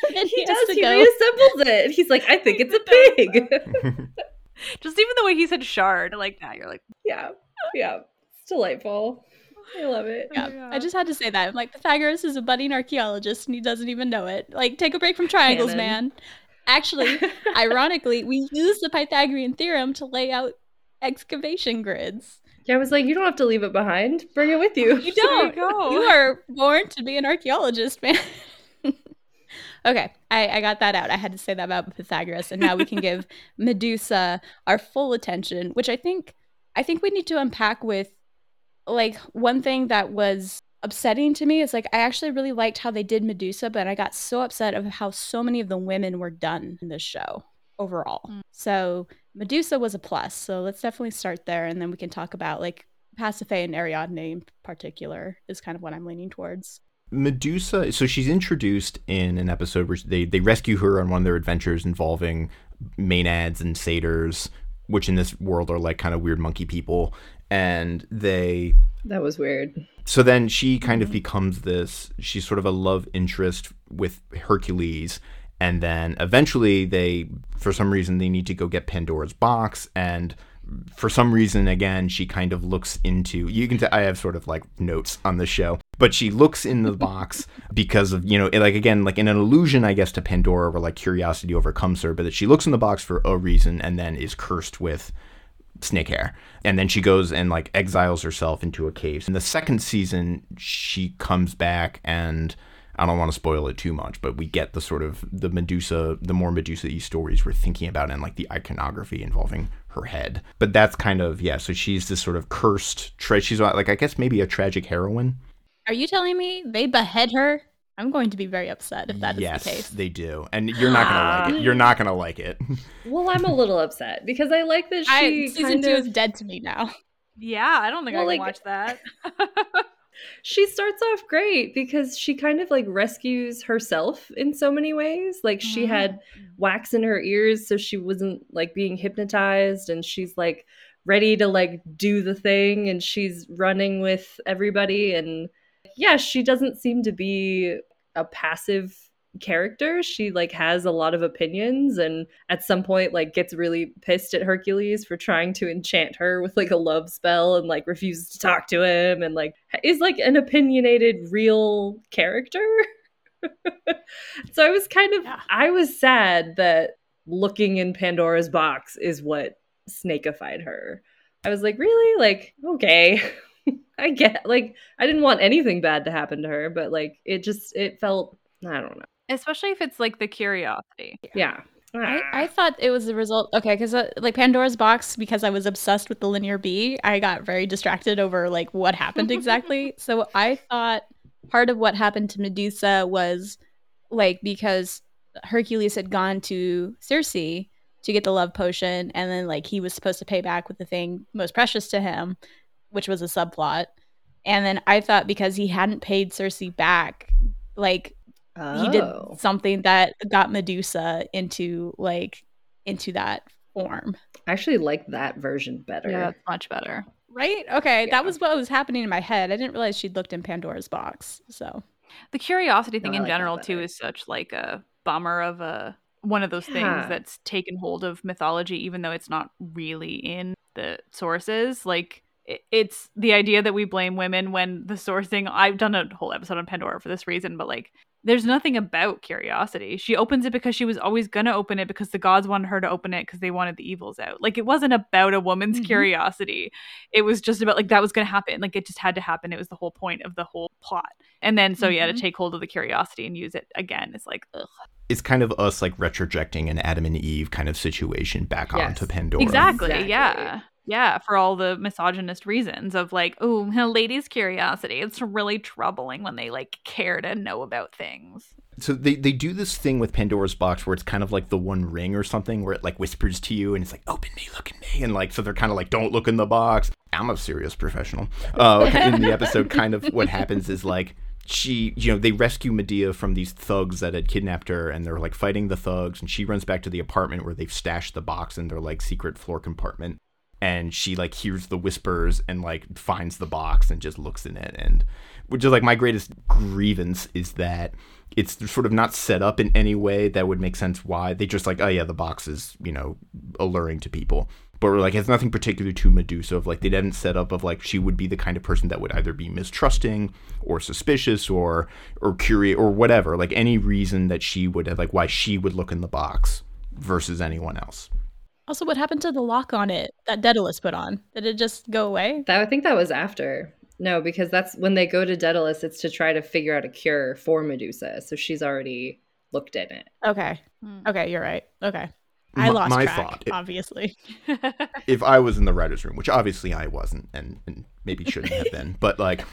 and he, he, does. to He go. reassembles it. He's like, I think it's a oh, pig. Just even the way he said shard like that, you're like, yeah. Yeah. It's delightful. I love it. Yeah, oh Yeah. I just had to say that. I'm like Pythagoras is a budding archaeologist, and he doesn't even know it. Like, take a break from triangles, Canon. man. Actually, ironically, we use the Pythagorean theorem to lay out excavation grids. Yeah, I was like, you don't have to leave it behind. Bring it with you. You don't. you go. You are born to be an archaeologist, man. okay, I, I got that out. I had to say that about Pythagoras, and now we can give Medusa our full attention, which I think I think we need to unpack with like one thing that was upsetting to me is like I actually really liked how they did Medusa, but I got so upset of how so many of the women were done in this show overall. Mm. So Medusa was a plus. So let's definitely start there, and then we can talk about like Pasiphae and Ariadne in particular is kind of what I'm leaning towards. Medusa, so she's introduced in an episode where they, they rescue her on one of their adventures involving maenads and satyrs, which in this world are like kind of weird monkey people. And they That was weird. so then she kind of mm-hmm. becomes this she's sort of a love interest with hercules and then eventually they for some reason they need to go get pandora's box and for some reason again she kind of looks into you can t- i have sort of like notes on the show but she looks in the box because of you know like again like in an illusion i guess to pandora where like curiosity overcomes her but that she looks in the box for a reason and then is cursed with snake hair. And then she goes and like exiles herself into a cave. In the second season she comes back and i don't want to spoil it too much but we get the sort of the medusa the more medusa stories we're thinking about and like the iconography involving her head. But that's kind of yeah so she's this sort of cursed tra- she's like i guess maybe a tragic heroine. Are you telling me they behead her? I'm going to be very upset if that is yes the case. they do and you're not gonna like it you're not gonna like it Well, I'm a little upset because I like that I, she season kind two of is dead to me now. yeah, I don't think Well, I can like- watch that. she starts off great because she kind of like rescues herself in so many ways. Like she Mm-hmm. Mhm. had wax in her ears so she wasn't like being hypnotized and she's like ready to like do the thing and she's running with everybody and yeah, she doesn't seem to be a passive character. She like has a lot of opinions and at some point like gets really pissed at Hercules for trying to enchant her with like a love spell and like refuses to talk to him and like is like an opinionated real character. so I was kind of Yeah. I was sad that looking in Pandora's box is what snakeified her. I was like, really? Like, okay. I get like I didn't want anything bad to happen to her, but like it just it felt I don't know. Especially if it's like the curiosity. Yeah. I, I thought it was the result. Okay, because uh, like Pandora's box, because I was obsessed with the linear B, I got very distracted over like what happened exactly. so I thought part of what happened to Medusa was like because Hercules had gone to Circe to get the love potion, and then like he was supposed to pay back with the thing most precious to him, which was a subplot. And then I thought because he hadn't paid Circe back, like Oh. he did oh. something that got Medusa into like into that form. I actually like that version better. Yeah, that's much better. Right? Okay, Yeah. that was what was happening in my head. I didn't realize she'd looked in Pandora's box. So The curiosity thing No, in like general too is such like a bummer of a one of those Yeah. things that's taken hold of mythology even though it's not really in the sources like i- it's the idea that we blame women when the sourcing I've done a whole episode on Pandora for this reason but like there's nothing about curiosity. She opens it because she was always going to open it because the gods wanted her to open it because they wanted the evils out. Like it wasn't about a woman's Mhm. curiosity. It was just about like that was going to happen. Like it just had to happen. It was the whole point of the whole plot. And then so yeah, to Mhm. take hold of the curiosity and use it again is like ugh. It's kind of us like retrojecting an Adam and Eve kind of situation back Yes. onto Pandora. Exactly. Exactly. Yeah. Yeah, for all the misogynist reasons of like, oh, ladies' curiosity. It's really troubling when they like care to know about things. So they, they do this thing with Pandora's box where it's kind of like the one ring or something where it like whispers to you and it's like open me, look at me, and like so they're kind of like don't look in the box. I'm a serious professional. Uh, in the episode, kind of what happens is like she, you know, they rescue Medea from these thugs that had kidnapped her, and they're like fighting the thugs, and she runs back to the apartment where they've stashed the box in their like secret floor compartment and she like hears the whispers and like finds the box and just looks in it. And which is like my greatest grievance is that it's sort of not set up in any way that would make sense why. They just like oh yeah the box is you know alluring to people. But like it's nothing particular to Medusa of like they didn't set up of like she would be the kind of person that would either be mistrusting or suspicious or or curious or whatever. Like any reason that she would have like why she would look in the box versus anyone else also what happened to the lock on it that Daedalus put on? Did it just go away? That I think that was after. No, because that's when they go to Daedalus, it's to try to figure out a cure for Medusa. So she's already looked in it. Okay. Hmm. Okay, you're right. Okay. I My- lost my track, thought- obviously. if I was in the writers' room, which obviously I wasn't, and, and maybe shouldn't have been, but like,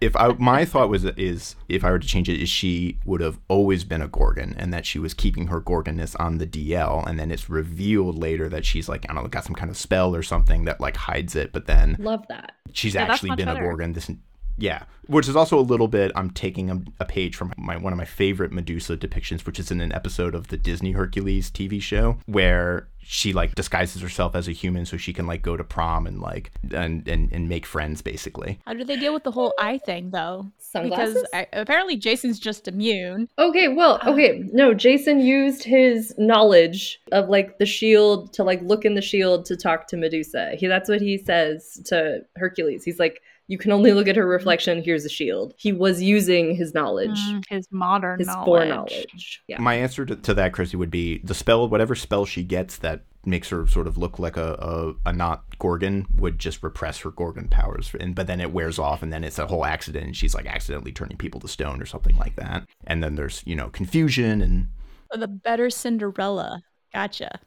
if I my thought was is if I were to change it, is she would have always been a Gorgon, and that she was keeping her Gorgonness on the DL, and then it's revealed later that she's like I don't know, got some kind of spell or something that like hides it, but then Love that. she's Yeah, actually much been a. Gorgon. This, yeah, which is also a little bit. I'm taking a, a page from my one of my favorite Medusa depictions, which is in an episode of the Disney Hercules TV show, where she like disguises herself as a human so she can like go to prom and like and and, and make friends basically. How do they deal with the whole eye thing though? Sunglasses? Because I, apparently Jason's just immune. Okay, well, um, okay. No, Jason used his knowledge of like the shield to like look in the shield to talk to Medusa. He that's what he says to Hercules. He's like, you can only look at her reflection. Here's a shield. He was using his knowledge, Mm, his modern his knowledge. foreknowledge. Yeah. My answer to, to that, Christy, would be the spell, whatever spell she gets that makes her sort of look like a, a, a not Gorgon would just repress her Gorgon powers. And but then it wears off and then it's a whole accident and she's like accidentally turning people to stone or something like that. And then there's, you know, confusion and Oh, the better Cinderella. Gotcha.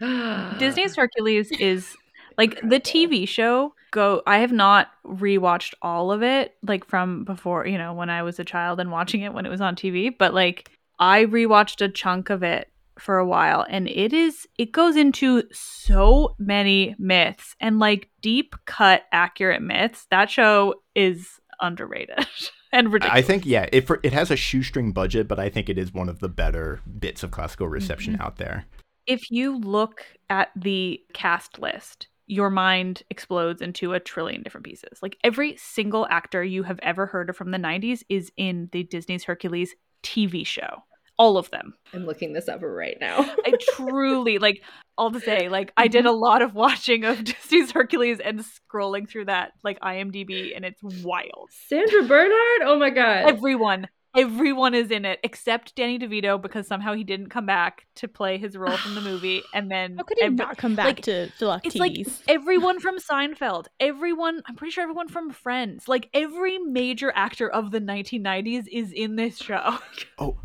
Disney's Hercules is like the TV show. Go. I have not rewatched all of it, like from before, you know, when I was a child and watching it when it was on TV. But like, I rewatched a chunk of it for a while, and it is it goes into so many myths and like deep cut, accurate myths. That show is underrated and ridiculous. I think yeah, it for it has a shoestring budget, but I think it is one of the better bits of classical reception mm-hmm. out there. if you look at the cast list, your mind explodes into a trillion different pieces. Like every single actor you have ever heard of from the 90s is in the Disney's Hercules TV show. All of them. I'm looking this up right now. I truly like all to say, like I did a mm-hmm. lot of watching of Disney's Hercules and scrolling through that like IMDb and it's wild. Sandra Bernhard? Oh my god. Everyone Everyone is in it except Danny DeVito because somehow he didn't come back to play his role from the movie, and then How could he every- not come back like, to it's like everyone from Seinfeld, everyone, I'm pretty sure everyone from Friends, like every major actor of the 1990s is in this show. Oh,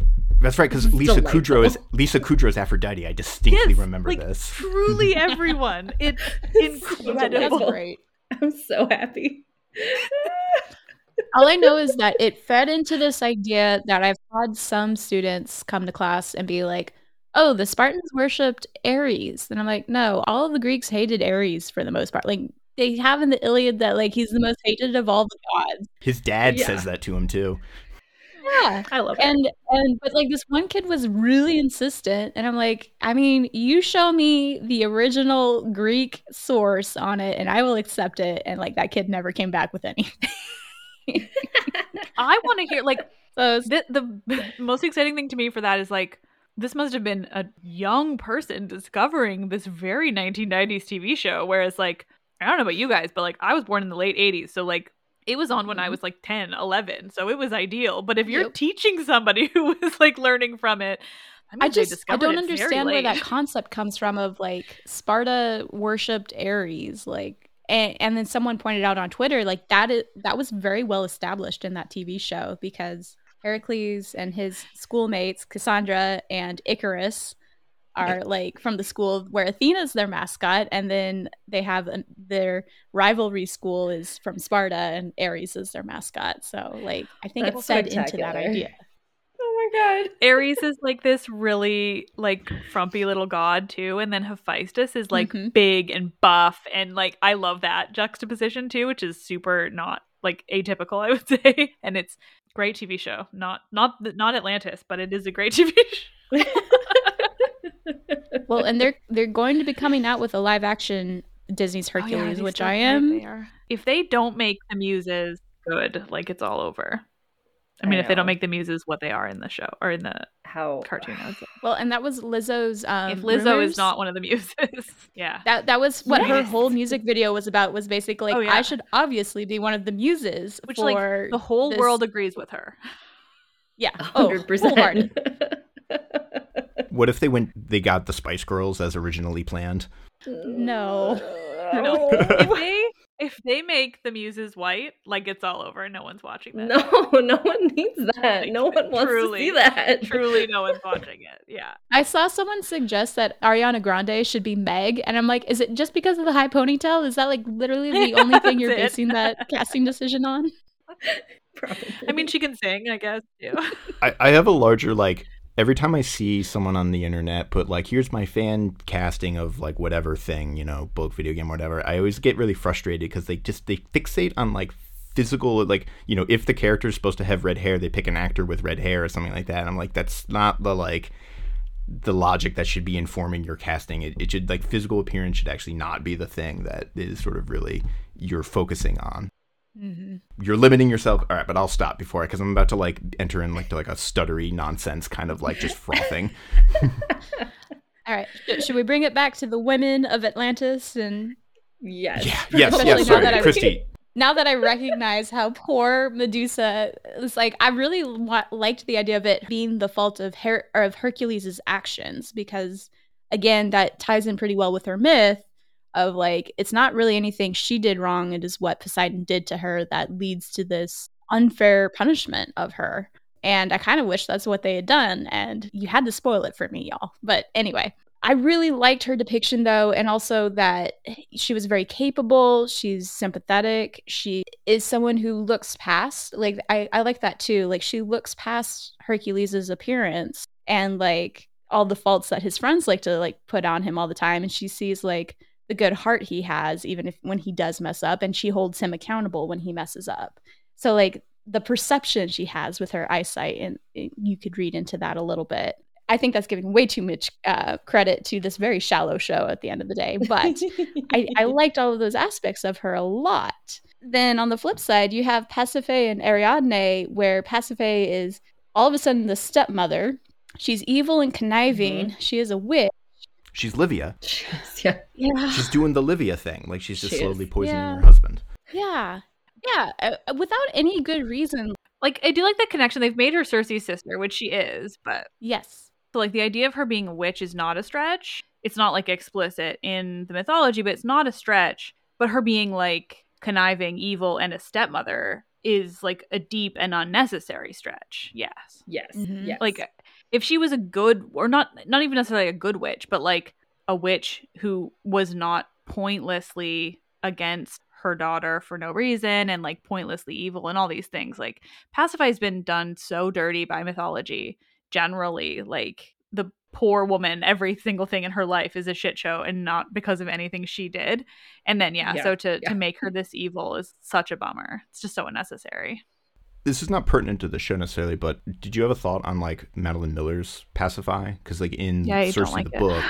that's right, because Lisa Delightful. Kudrow is Lisa Kudrow's Aphrodite. I distinctly Yes, remember like, this. Truly everyone. It's So That's incredible. great. I'm so happy. All I know is that it fed into this idea that I've had some students come to class and be like, "Oh, the Spartans worshipped Ares," and I'm like, "No, all of the Greeks hated Ares for the most part. Like they have in the Iliad that like he's the most hated of all the gods." His dad Yeah. says that to him too. Yeah. I love it. And and but like this one kid was really insistent and I'm like, I mean, you show me the original Greek source on it and I will accept it and like that kid never came back with anything. I want to hear like the the most exciting thing to me for that is like this must have been a young person discovering this very 1990s TV show whereas like I don't know about you guys but like I was born in the late 80s so like it was on when I Mhm. was like 10 11 so it was ideal but if you're Yep. teaching somebody who was like learning from it I they just I don't understand where that concept comes from of like Sparta worshipped Ares like and, and then someone pointed out on Twitter like that is that was very well established in that TV show because Heracles and his schoolmates Cassandra and Icarus are like from the school where Athena's their mascot. And then they have an, their rivalry school is from Sparta and Ares is their mascot. So like I think it That's fed into that idea oh my god. Ares is like this really like frumpy little god too, and then Hephaestus is like Mhm. big and buff, and like I love that juxtaposition too, which is super not like atypical, I would say, and it's great TV show. Not not not Atlantis, but it is a great TV show. well and they're they're going to be coming out with a live action disney's Oh, yeah, hercules which i am. If they don't make the muses good, like it's all over. I I mean, if they don't make the muses what they are in the show or in the How cartoon, I well and that was lizzo's um if Lizzo Rumors. is not one of the muses, yeah. that that was what her whole music video was about was basically like Oh, yeah. i should obviously be one of the muses Which, for like, The whole this- world agrees with her. yeah oh, hundred wholehearted. percent. What if they went? They got the Spice Girls as originally planned. No. No. No. If they make the muses white, like it's all over. And no one's watching that. No, no one needs that. Like, no one wants truly, to see that. Truly, no one's watching it. Yeah. i saw someone suggest that ariana grande should be meg and i'm like is it just because of the high ponytail is that like literally the only thing you're That's it. basing that casting decision on Probably. I mean, she can sing, I guess. Too. I, I have a larger like every time I see someone on the internet put like here's my fan casting of like whatever thing, you know, book, video game, whatever, I always get really frustrated because they just they fixate on like physical like you know if the character is supposed to have red hair they pick an actor with red hair or something like that and i'm like that's not the like the logic that should be informing your casting it, it should like physical appearance should actually not be the thing that is sort of really you're focusing on mm-hmm. you're limiting yourself all right but i'll stop before because i'm about to like enter in like to like a stuttery nonsense kind of like just frothing all right should we bring it back to the women of atlantis and yes. yeah yes Especially yes now sorry that I- christy now that I recognize how poor Medusa is, like I really wa- liked the idea of it being the fault of Her- or of Hercules's actions because again that ties in pretty well with her myth of like it's not really anything she did wrong it is what Poseidon did to her that leads to this unfair punishment of her and I kind of wish that's what they had done and you had to spoil it for me y'all but anyway I really liked her depiction though, and also that she was very capable. She's sympathetic. She is someone who looks past, like, I, I like that too. Like, she looks past Hercules's appearance and like all the faults that his friends like to like put on him all the time. And she sees like the good heart he has, even if when he does mess up, and she holds him accountable when he messes up. So, like, the perception she has with her eyesight, and you could read into that a little bit. I think that's giving way too much uh, credit to this very shallow show at the end of the day, but I, I liked all of those aspects of her a lot. Then on the flip side, you have Pasiphae and Ariadne, where Pasiphae is all of a sudden the stepmother. She's evil and conniving. She is a witch. She's livia Yes, yeah. Yeah. she's doing the livia thing like she's just She is. slowly poisoning Yeah. her husband Yeah. Yeah. Uh, without any good reason. Like, I do like the connection. They've made her Circe's sister, which she is, but Yes. so like the idea of her being a witch is not a stretch. It's not like explicit in the mythology, but it's not a stretch. But her being like conniving, evil, and a stepmother is like a deep and unnecessary stretch. Yes. Yes. Mhm. Yes. like if she was a good or not not even necessarily a good witch but like a witch who was not pointlessly against her daughter for no reason and like pointlessly evil and all these things. Like Pasiphae's been done so dirty by mythology generally. Like the poor woman, every single thing in her life is a shit show and not because of anything she did. And then yeah, Yeah, so to yeah. to make her this evil is such a bummer. It's just so unnecessary. This is not pertinent to the show necessarily, but did you have a thought on like Madeline Miller's Pasiphae? Because like in Yeah, Circe like the it. book,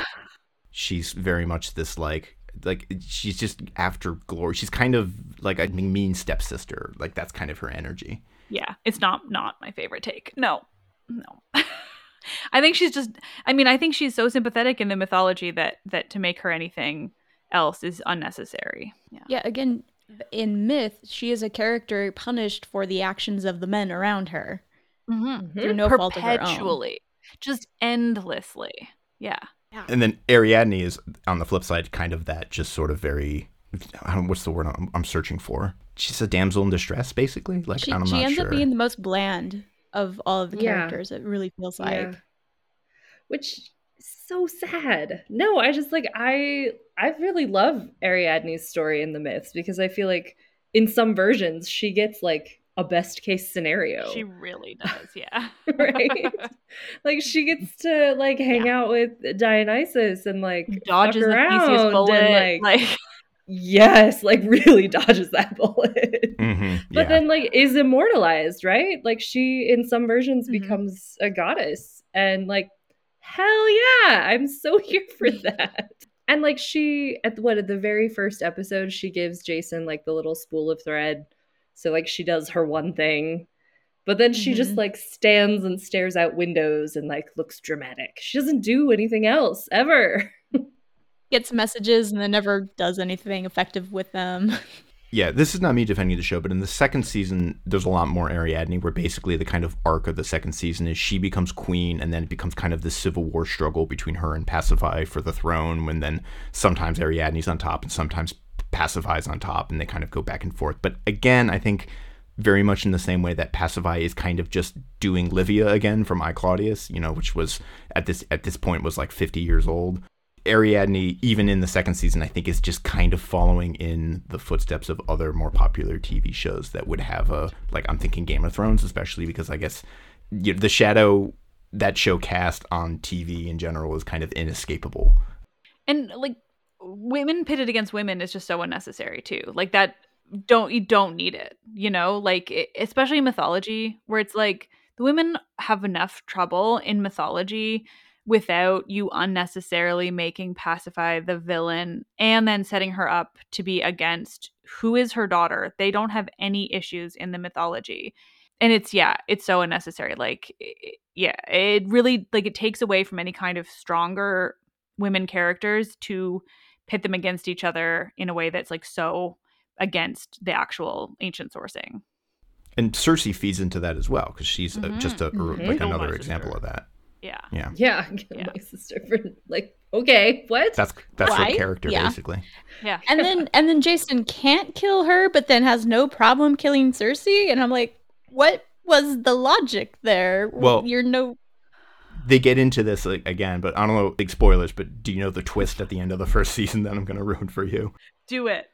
she's very much this like like she's just after glory. She's kind of like a mean stepsister. Like that's kind of her energy. yeah it's not not my favorite take no no i think she's just i mean i think she's so sympathetic in the mythology that that to make her anything else is unnecessary yeah Yeah, again, in myth, she is a character punished for the actions of the men around her mm-hmm. through no fault of her own. perpetually just endlessly yeah yeah. And then Ariadne is on the flip side, kind of that just sort of very. I don't. What's the word I'm, I'm searching for? She's a damsel in distress, basically. Like She, I'm she not ends sure. up being the most bland of all of the Yeah. characters. It really feels like. Yeah. Which is so sad. No, I just like I I really love Ariadne's story in the myths because I feel like in some versions she gets like a best case scenario. she really does yeah right? like she gets to like hang out with Dionysus and like dodges fuck the theseus around bullet and, like, like yes, like really dodges that bullet. Mhm, But yeah. then like is immortalized, right? Like she in some versions Mhm. becomes a goddess and like hell yeah, I'm so here for that. And like she at what at the very first episode she gives Jason like the little spool of thread. So like she does her one thing. But then she just Mhm. like stands and stares out windows and like looks dramatic. She doesn't do anything else ever. Gets messages and then never does anything effective with them. Yeah, this is not me defending the show, but in the second season, there's a lot more Ariadne, where basically the kind of arc of the second season is she becomes queen, and then it becomes kind of this civil war struggle between her and Pasiphae for the throne. When then sometimes Ariadne's on top, and sometimes Pasiphae's on top, and they kind of go back and forth. But again, I think very much in the same way that Pasiphae is kind of just doing Livia again from I Claudius, you know, which was at this at this point was like 50 years old. Ariadne, even in the second season, I think is just kind of following in the footsteps of other more popular TV shows that would have a like I'm thinking Game of Thrones, especially because I guess you know, the shadow that show cast on TV in general is kind of inescapable. and like women pitted against women is just so unnecessary too like that don't you don't need it you know like especially mythology where it's like the women have enough trouble in mythology without you unnecessarily making Pasiphae the villain and then setting her up to be against who is her daughter they don't have any issues in the mythology and it's yeah it's so unnecessary like i- yeah it really like it takes away from any kind of stronger women characters to pit them against each other in a way that's like so against the actual ancient sourcing. And Circe feeds into that as well because she's uh, Mhm. just a, Mhm. like another sister. example of that. Yeah. Yeah, Yeah, Yeah. my sister for like okay, what? that's that's Why? her character Yeah. basically. Yeah. and then and then Jason can't kill her, but then has no problem killing Circe. And I'm like, what was the logic there? Well- you're no. They get into this like, again, but I don't know big spoilers. But do you know the twist at the end of the first season that I'm going to ruin for you? Do it.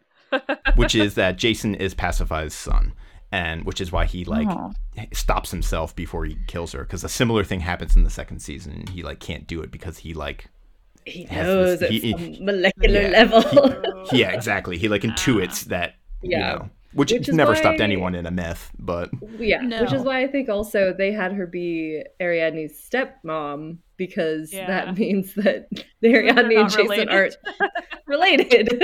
which is that Jason is Pasiphae's son, and which is why he like Oh. stops himself before he kills her. Because a similar thing happens in the second season, he like can't do it because he like he knows this- at he- some molecular yeah, level. yeah exactly he like ah. intuits that Yeah. you know which, Which is never stopped anyone in a myth, but yeah, which is why I think also they had her be Ariadne's stepmom because Yeah. that means that Ariadne and Jason related. aren't related.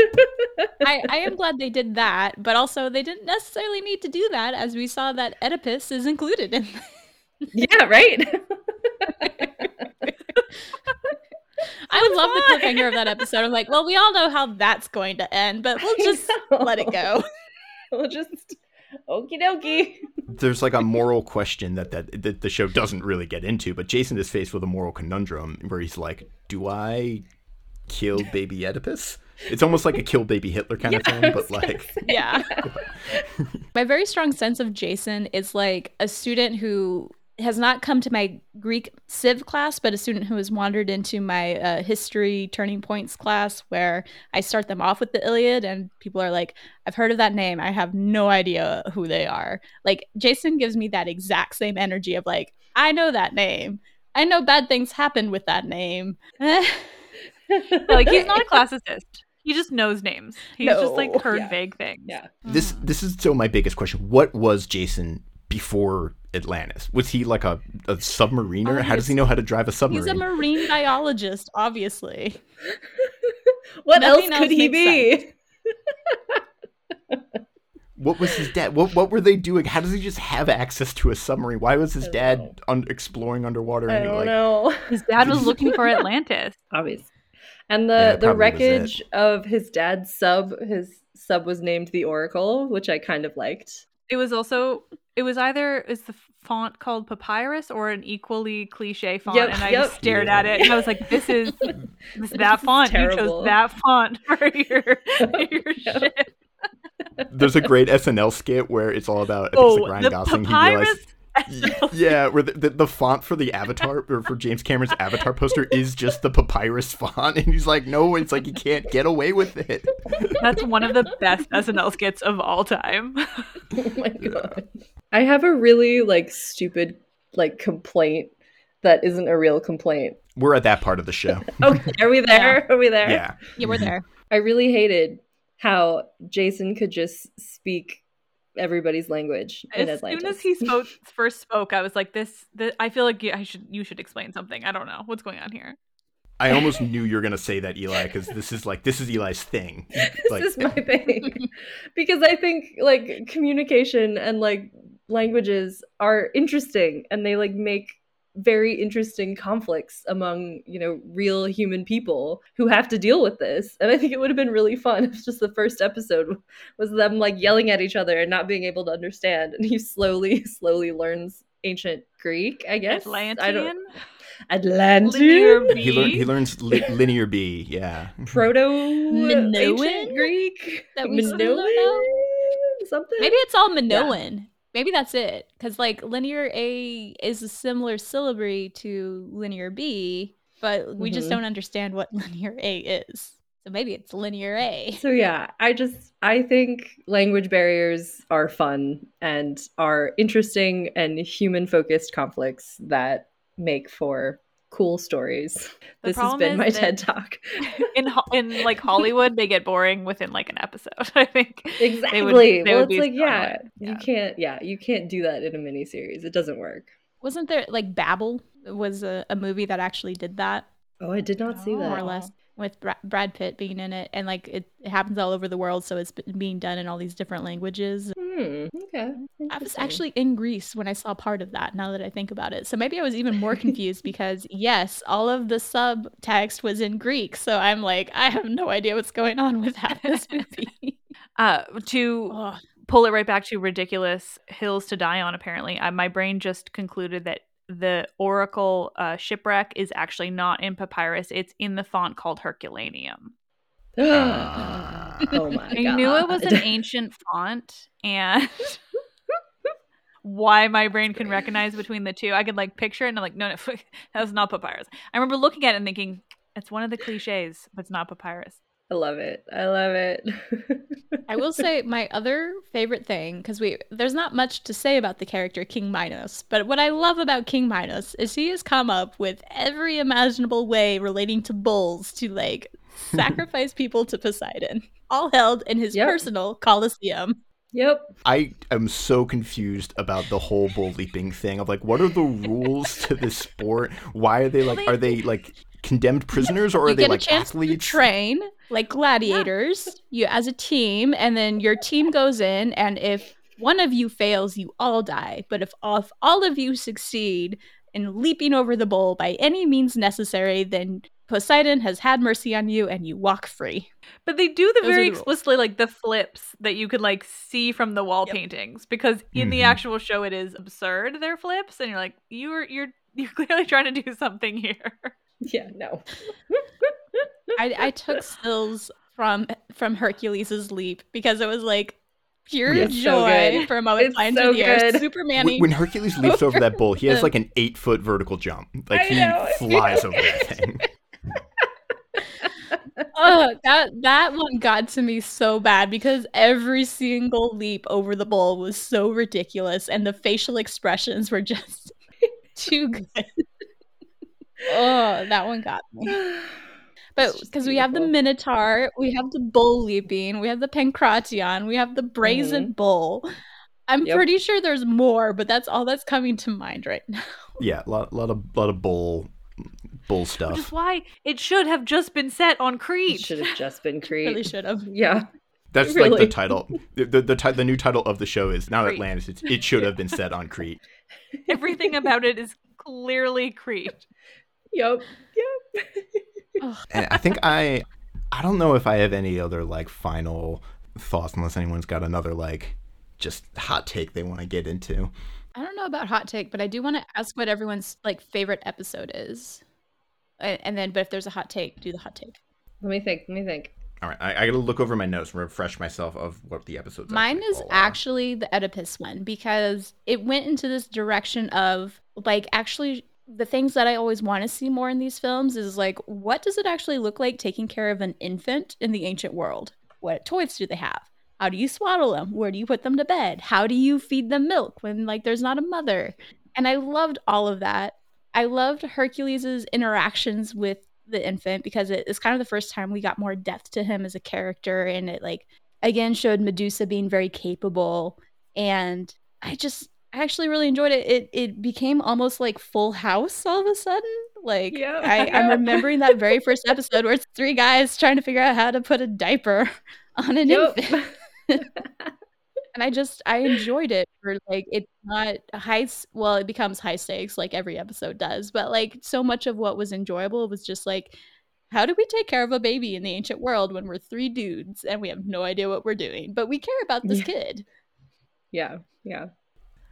I, I am glad they did that, but also they didn't necessarily need to do that, as we saw that Oedipus is included in. yeah, right. I would love the cliffhanger of that episode. I'm like, well, we all know how that's going to end, but we'll just let it go. We'll just okie dokie. there's like a moral question that, that that the show doesn't really get into. But Jason is faced with a moral conundrum where he's like, "Do I kill baby Oedipus?" It's almost like a kill baby Hitler kind of thing, but like Yeah. My very strong sense of Jason is like a student who has not come to my Greek Civ class, but a student who has wandered into my uh, history turning points class where I start them off with the Iliad, and people are like, I've heard of that name. I have no idea who they are. Like, Jason gives me that exact same energy of like, I know that name. I know bad things happen with that name. like, he's not a classicist. He just knows names. He's no, just like heard yeah. vague things. Yeah. This this is so my biggest question. What was Jason before Atlantis? Was he like a, a submariner? Oh, how does he know how to drive a submarine? He's a marine biologist, obviously. what else could he be? what was his dad? What what were they doing? How does he just have access to a submarine? Why was his dad un- exploring underwater? I don't know. His dad was looking for Atlantis. Obviously. And the yeah, the wreckage of his dad's sub, his sub was named the Oracle, which I kind of liked. It was also it was either is the font called papyrus or an equally cliche font yep, and i yep. stared yeah. at it and i was like this is this, that font terrible. you chose that font for your, your ship there's a great snl skit where it's all about I think oh, it's like ryan gosling papyrus- he realized yeah, where the, the, the, font for the Avatar or for James Cameron's Avatar poster is just the papyrus font, and he's like, "No, it's like you can't get away with it." That's one of the best SNL skits of all time. oh my god! I have a really like stupid like complaint that isn't a real complaint. We're at that part of the show. okay, are we there? Yeah. Are we there? Yeah, yeah, we're there. I really hated how Jason could just speak everybody's language as Atlantis. soon as he spoke first spoke i was like this, this i feel like i should you should explain something. I don't know. What's going on here? I almost knew you were going to say that eli because this is like this is eli's thing. Like, this is my thing. Because i think like communication and like languages are interesting and they like make very interesting conflicts among you know real human people who have to deal with this and i think it would have been really fun if just the first episode was them like yelling at each other and not being able to understand and he slowly slowly learns ancient greek i guess atlantean I don't, Atlantean. He, lear- he learns li- linear B. Yeah. Proto Minoan Greek. That we Minoan. Something. Maybe it's all Minoan. Yeah. Maybe that's it. Because like linear A is a similar syllabary to linear B, but we mm-hmm. just don't understand what linear A is. So maybe it's linear A. So yeah, I just I think language barriers are fun and are interesting and human focused conflicts that make for cool stories. The this has been my TED talk. in in like Hollywood, they get boring within like an episode. I think exactly. They would, they well, it's like yeah, yeah, you can't yeah, you can't do that in a miniseries. It doesn't work. Wasn't there like Babel was a, a movie that actually did that? Oh, I did not see that. More or less with Brad Pitt being in it, and like it, it happens all over the world, so it's being done in all these different languages. Hmm, okay. I was actually in Greece when I saw part of that. Now that I think about it, so maybe I was even more confused because yes, all of the subtext was in Greek, so I'm like, I have no idea what's going on with that this movie. uh, to. Pull it right back to ridiculous hills to die on. Apparently, uh, my brain just concluded that the Oracle uh, shipwreck is actually not in papyrus; it's in the font called Herculaneum. oh my I God. knew it was an ancient font, and why my brain can recognize between the two, I could like picture it, and I'm like, no, no, that's not papyrus. I remember looking at it and thinking, it's one of the cliches, but it's not papyrus. I love it. I love it. I will say my other favorite thing because we there's not much to say about the character King Minos, but what I love about King Minos is he has come up with every imaginable way relating to bulls to like sacrifice people to Poseidon, all held in his yep. personal Colosseum. Yep. I am so confused about the whole bull leaping thing of like what are the rules to this sport? Why are they like are they like condemned prisoners, or are they like athletes? train like gladiators, yeah. you as a team, and then your team goes in, and if one of you fails, you all die. But if all, if all of you succeed in leaping over the bowl by any means necessary, then Poseidon has had mercy on you and you walk free. But they do the Those very the explicitly like the flips that you could like see from the wall yep. paintings because in mm-hmm. the actual show it is absurd their flips and you're like you're you're you're clearly trying to do something here. Yeah, no. I, I took stills from from Hercules's leap because it was like pure Yeah. It's so joy for a moment It's flying so through the air. good. Superman When, when Hercules leaps over that bull, he has like an eight foot vertical jump. Like I he know. flies over that thing. oh, that that one got to me so bad because every single leap over the bull was so ridiculous, and the facial expressions were just too good. Oh, that one got me. But because we have the. Minotaur, we have the bull leaping, we have the Pankration, we have the brazen bull. I'm Mm-hmm. Yep. pretty sure there's more, but that's all that's coming to mind right now. Yeah, a lot, lot of lot of bull bull Which is stuff. why it should have just been set on Crete. It Crete. should have just been Crete. Really should have. Yeah. That's like the title. The the, the, ti- the new title of the show is not Crete. Atlantis. It's, it should have been set on Crete. Everything about it is clearly Crete. Yep. Yep. And I think I I don't know if I have any other like final thoughts unless anyone's got another like just hot take they want to get into. I don't know about hot take, but I do want to ask what everyone's like favorite episode is. And, and then, but if there's a hot take, do the hot take. Let me think. Let me think. All right, I, I got to look over my notes and refresh myself of what the episodes. Mine actually is actually the Oedipus one because it went into this direction of like actually the things that I always want to see more in these films is like what does it actually look like taking care of an infant in the ancient world? What toys do they have? How do you swaddle them? Where do you put them to bed? How do you feed them milk when like there's not a mother? And I loved all of that. I loved Hercules's interactions with the infant because it is kind of the first time we got more depth to him as a character and it like again showed Medusa being very capable and I just I actually really enjoyed it. It it became almost like Full House all of a sudden. Like Yeah. I, I'm remembering that very first episode where it's three guys trying to figure out how to put a diaper on an Yep. infant. and I just I enjoyed it for like it's not high well it becomes high stakes like every episode does but like so much of what was enjoyable was just like how do we take care of a baby in the ancient world when we're three dudes and we have no idea what we're doing but we care about this Yeah. kid yeah. Yeah.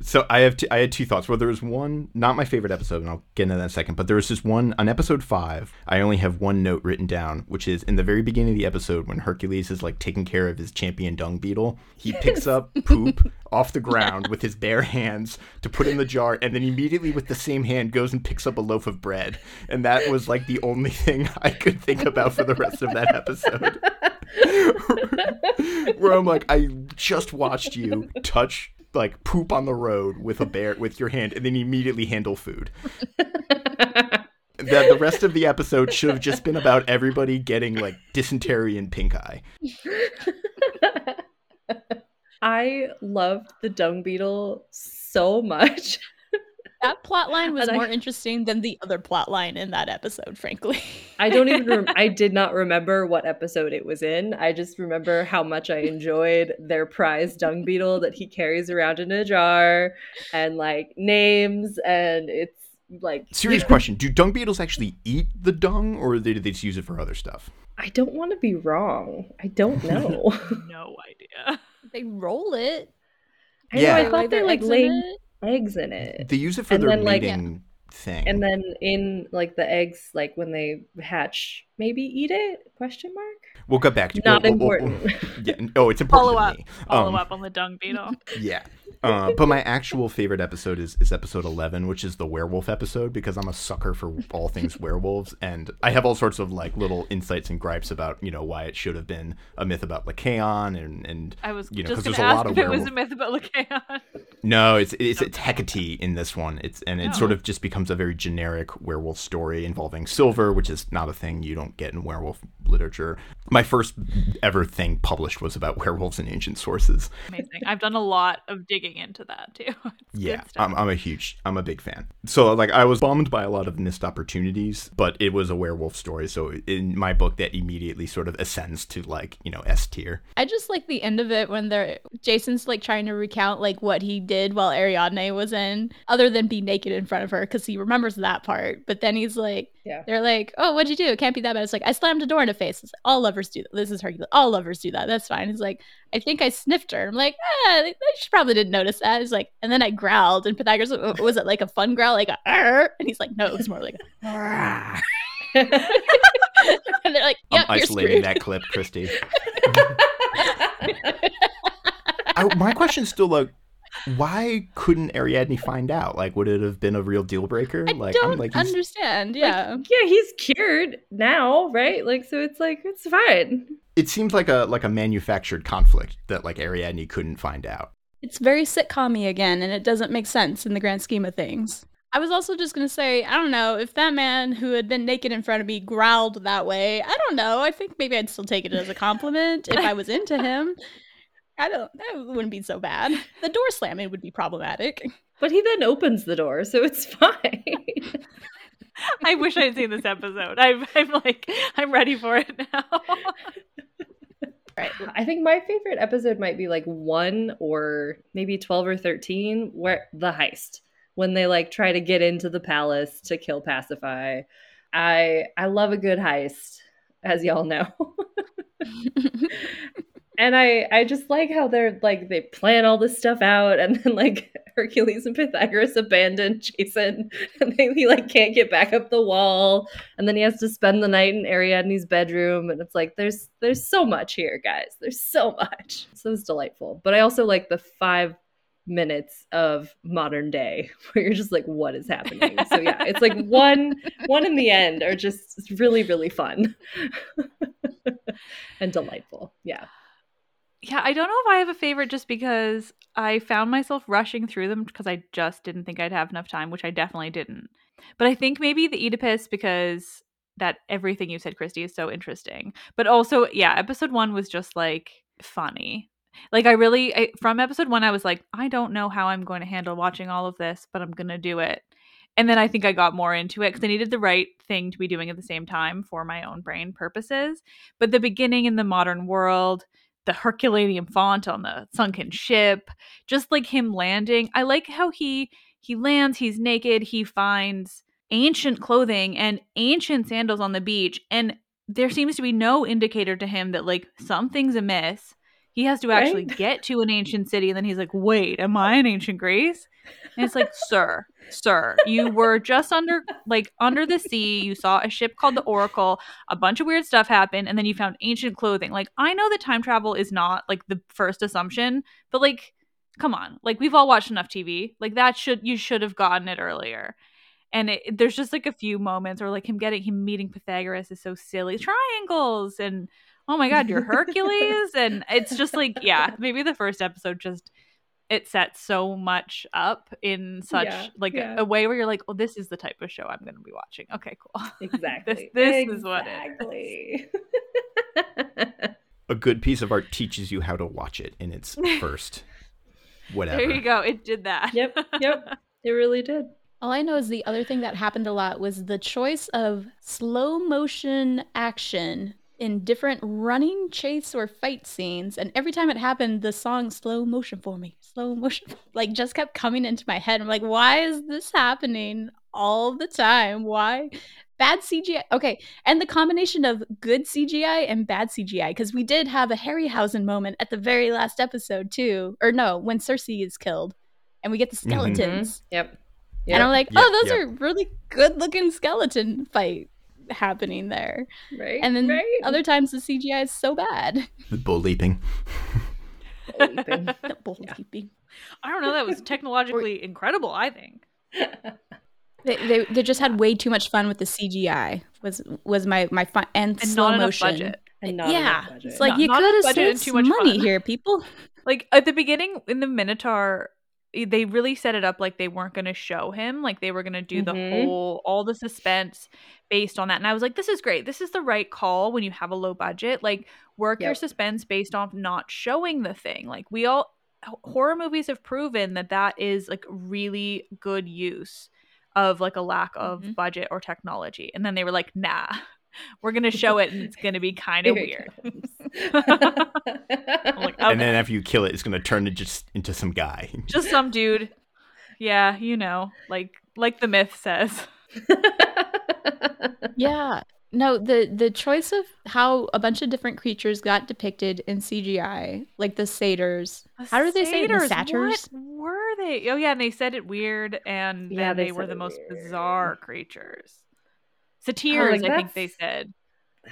So I have two, I had two thoughts. Well, there was one, not my favorite episode, and I'll get into that in a second. But there was just one on episode five. I only have one note written down, which is in the very beginning of the episode when Hercules is like taking care of his champion dung beetle. He picks up poop off the ground with his bare hands to put in the jar, and then immediately with the same hand goes and picks up a loaf of bread. And that was like the only thing I could think about for the rest of that episode. Where I'm like, I just watched you touch like poop on the road with a bear with your hand and then immediately handle food. That the rest of the episode should have just been about everybody getting like dysentery and pink eye. I loved the dung beetle so much. That plot line was And I- more interesting than the other plot line in that episode frankly I don't even rem- I did not remember what episode it was in. I just remember how much I enjoyed their prize dung beetle that he carries around in a jar and like names and it's like Serious question: Do dung beetles actually eat the dung, or do they just use it for other stuff? I don't want to be wrong. I don't know. No idea. they roll it I know, Yeah. I thought they their like eggs laid it. Eggs in it. They use it for And their then, like- thing. And then in like the eggs, like when they hatch, maybe eat it? Question mark. we'll get back to Not we'll- we'll- we'll- important. yeah, oh, it's important Follow to up. me. Follow Um, up on the dung beetle. Yeah. Uh, but my actual favorite episode is, is episode 11, which is the werewolf episode, because I'm a sucker for all things werewolves. And I have all sorts of like little insights and gripes about, you know, why it should have been a myth about Lycaon and, and I was you know, just 'cause going there's to a lot of if it was a myth about Lycaon. no, it's it's it's Hecate in this one. It's and it sort Oh. of just becomes a very generic werewolf story involving silver, which is not a thing you don't get in werewolf literature. My first ever thing published was about werewolves in ancient sources. Amazing. I've done a lot of digging into that too. It's yeah. I'm, I'm a huge, I'm a big fan. So like, I was bummed by a lot of missed opportunities, but it was a werewolf story, so in my book, that immediately sort of ascends to like, you know, S tier. I just like the end of it when they're Jason's like trying to recount like what he did while Ariadne was in, other than be naked in front of her because he remembers that part. But then he's like, Yeah. they're like, oh, what'd you do? It can't be that bad. It's like I slammed a door in her face. Like, all lovers do that. This is Hercules. All lovers do that. That's fine. He's like, I think I sniffed her. I'm like, ah, she probably didn't notice that. He's like, and then I growled, and Pythagoras "Uh, was it like a fun growl, like a, "Arr?" and he's like, no, it was more like, a, and they're like, yep, I'm you're isolating screwed. that clip, Christy. I I, my question's still like, why couldn't Ariadne find out? Like, would it have been a real deal breaker? I like, don't I'm like, he's- understand. Like, Yeah. yeah, he's cured now, right? Like, so it's like it's fine. it seems like a like a manufactured conflict that like Ariadne couldn't find out. It's very sitcom again, and it doesn't make sense in the grand scheme of things. I was also just going to say, I don't know, if that man who had been naked in front of me growled that way, I don't know. I think maybe I'd still take it as a compliment if I was into him. I don't, that wouldn't be so bad. The door slamming would be problematic. But he then opens the door, so it's fine. I wish I had seen this episode. I'm, I'm like, I'm ready for it now. Right. I think my favorite episode might be like one or maybe 12 or 13, where the heist, when they like try to get into the palace to kill Pasiphae. I I love a good heist, as y'all know. and I I just like how they're like they plan all this stuff out and then like Hercules and Pythagoras abandon Jason and they, he like can't get back up the wall and then he has to spend the night in Ariadne's bedroom and it's like there's there's so much here guys. There's so much. So it's delightful. But I also like the 5 minutes of modern day where you're just like what is happening? So yeah it's like one one in the end are just really really fun and delightful. Yeah yeah, I don't know if I have a favorite just because I found myself rushing through them because I just didn't think I'd have enough time, which I definitely didn't. But I think maybe the Oedipus because that everything you said, Christy, is so interesting. But also, yeah, episode one was just like funny. Like I really I, from episode one, I was like, I don't know how I'm going to handle watching all of this, but I'm gonna do it. And then I think I got more into it because I needed the right thing to be doing at the same time for my own brain purposes. But the beginning in the modern world, the Herculaneum font on the sunken ship, just like him landing. I like how he he lands, he's naked, he finds ancient clothing and ancient sandals on the beach and there seems to be no indicator to him that like something's amiss. He has to actually Right? get to an ancient city and then he's like, "Wait, am I in ancient Greece?" And it's like, "Sir, sir, you were just under like under the sea. You saw a ship called the Oracle. A bunch of weird stuff happened, and then you found ancient clothing. Like, I know that time travel is not like the first assumption, but like, come on, like we've all watched enough TV. Like that should you should have gotten it earlier. And it, there's just like a few moments, or like him getting him meeting Pythagoras is so silly. Triangles and oh my god, you're Hercules, and it's just like yeah, maybe the first episode just it sets so much up in such Yeah, like yeah. A, a way where you're like, oh, this is the type of show I'm going to be watching. Okay, cool. Exactly. this is what it is. exactly. A good piece of art teaches you how to watch it in its first whatever. There you go. It did that. Yep, yep. It really did. All I know is the other thing that happened a lot was the choice of slow motion action in different running, chase, or fight scenes. And every time it happened, the song slow motion for me, slow motion, like just kept coming into my head. I'm like, why is this happening all the time? Why? Bad CGI. Okay. And the combination of good CGI and bad CGI, because we did have a Harryhausen moment at the very last episode, too. Or no, when Circe is killed and we get the mm-hmm. skeletons. Yep. And I'm like, oh, those yep. are really good looking skeleton fight happening there. right. And then right. other times the CGI is so bad. The bull leaping. Leaping. The bull Yeah. leaping. I don't know. That was technologically incredible. I think. They, they they just had way too much fun with the CGI. Was was my my fun and, And slow not motion. budget. and not yeah, enough budget. it's like Not- you could enough have budget and saved too much money fun. here, people. Like at the beginning in the Minotaur, they really set it up like they weren't going to show him. Like they were going to do the Mhm. whole all the suspense based on that. And I was like, this is great. This is the right call when you have a low budget. Like work your suspense based off not showing the thing. Like we all horror movies have proven that that is like really good use of like a lack of Mhm. budget or technology. And then they were like, nah. We're gonna show it, and it's gonna be kind of weird. It comes. And then after you kill it, it's gonna turn it just into some guy. just some dude. Yeah, you know, like like the myth says. Yeah. No, the the choice of how a bunch of different creatures got depicted in CGI, like the satyrs. How do they say it? The Satyrs, satyrs? What were they? Oh yeah, and they said it weird, and Yeah, then they they, were the most weird. bizarre creatures. Satyrs, like, I think they said.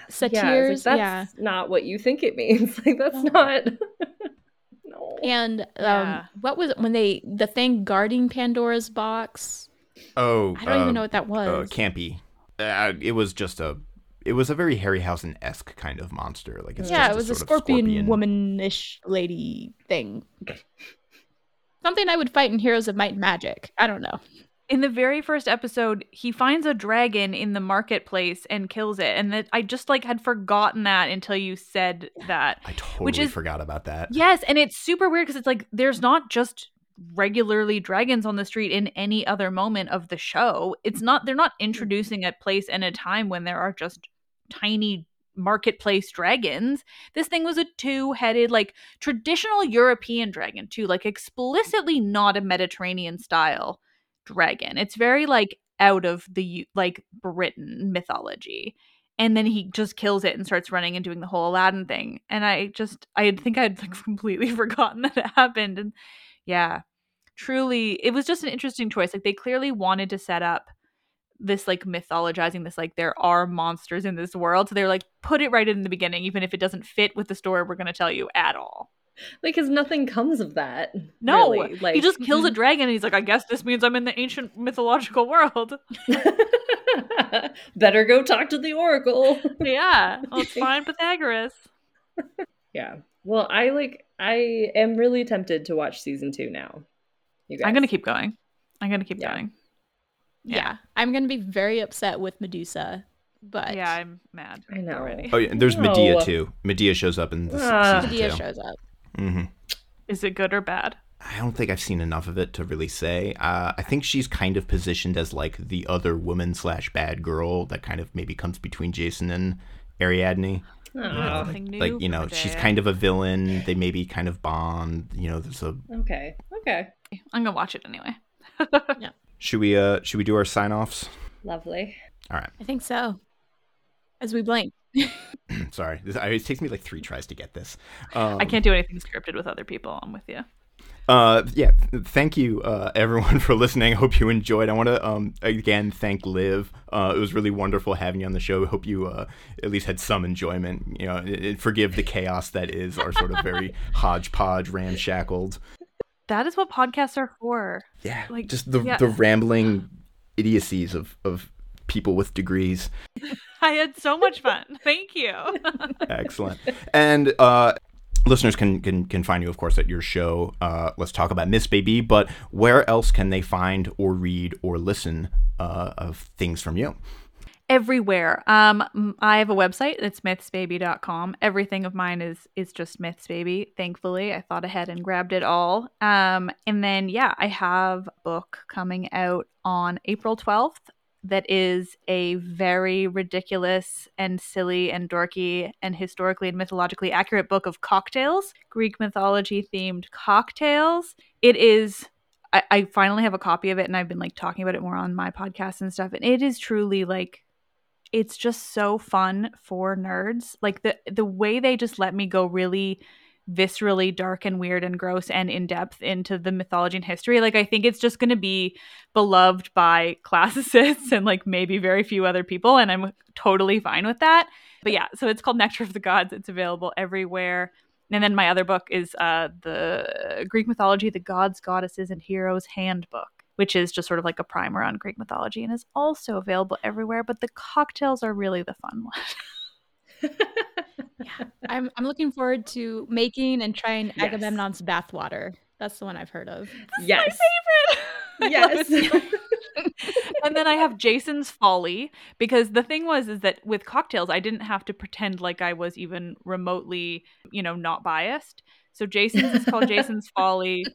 Satyrs, yeah, it's like, yeah. that's not what you think it means. Like that's No. not. no. And um, Yeah. what was it when they the thing guarding Pandora's box? Oh, I don't uh, even know what that uh, was. campy. Uh, it was just a. It was a very Harryhausen esque kind of monster. Like it's yeah, just it was a sort of scorpion, womanish lady thing. Something I would fight in Heroes of Might and Magic. I don't know. In the very first episode, he finds a dragon in the marketplace and kills it. And that I just like had forgotten that until you said that. I totally Which is- forgot about that. Yes, and it's super weird because it's like there's not just regularly dragons on the street in any other moment of the show. It's not they're not introducing a place and a time when there are just tiny marketplace dragons. This thing was a two-headed like traditional European dragon too, like explicitly not a Mediterranean style dragon. It's very like out of the like Britain mythology. And then he just kills it and starts running and doing the whole Aladdin thing. And I just I think I'd like completely forgotten that it happened. And yeah, truly it was just an interesting choice. Like they clearly wanted to set up this like mythologizing this like there are monsters in this world. So they're like put it right in the beginning, even if it doesn't fit with the story we're gonna tell you at all. Like, because nothing comes of that. No, really. like he just kills a dragon and he's like, I guess this means I'm in the ancient mythological world. Better go talk to the oracle. yeah. Well, it's fine, Pythagoras. Yeah. Well, I like. I am really tempted to watch season two now. You guys. I'm gonna keep going. I'm gonna keep Yeah. going. Yeah. I'm gonna be very upset with Medusa, but Yeah, I'm mad. I know. already. Oh yeah, and there's Medea too. Medea shows up in this Ah. season Medea two. shows up. Hmm Is it good or bad? I don't think I've seen enough of it to really say. Uh, I think she's kind of positioned as like the other woman slash bad girl that kind of maybe comes between Jason and Ariadne. Aw, Something new like you know, she's kind of a villain. They maybe kind of bond. You know, there's a. okay. Okay. I'm gonna watch it anyway. Yeah. Should we uh should we do our sign offs? Lovely. All right. I think so. As we blink. Sorry, this, it takes me like three tries to get this. Um, I can't do anything scripted with other people. I'm with you. Uh, yeah, thank you, uh, everyone, for listening. I hope you enjoyed. I want to um again thank Liv. Uh, it was really wonderful having you on the show. I hope you uh at least had some enjoyment. You know, and- and forgive the chaos that is our sort of very hodgepodge, ramshackled. That is what podcasts are for. Yeah, Like, just the yeah. the rambling idiocies of of people with degrees. I had so much fun. Thank you. Excellent. And uh, listeners can, can can find you, of course, at your show. Uh, Let's talk about Myths Baby. But where else can they find or read or listen uh, of things from you? Everywhere. Um, I have a website. It's mythsbaby.com. Everything of mine is is just myths baby. Thankfully, I thought ahead and grabbed it all. Um, and then yeah, I have a book coming out on April 12th that is a very ridiculous and silly and dorky and historically and mythologically accurate book of cocktails, Greek mythology themed cocktails. It is I, I finally have a copy of it and I've been like talking about it more on my podcast and stuff. And it is truly like it's just so fun for nerds. Like the the way they just let me go really viscerally dark and weird and gross and in depth into the mythology and history. Like I think it's just going to be beloved by classicists and like maybe very few other people and I'm totally fine with that. But yeah, so it's called Nectar of the Gods. It's available everywhere. And then my other book is uh, the Greek mythology, the gods, goddesses, and heroes handbook, which is just sort of like a primer on Greek mythology and is also available everywhere. But the cocktails are really the fun one. I'm I'm looking forward to making and trying Yes. Agamemnon's bathwater. That's the one I've heard of. yes. I love Yes. it so much. and then I have Jason's Folly because the thing was is that with cocktails I didn't have to pretend like I was even remotely, you know, not biased. So Jason's is called Jason's Folly.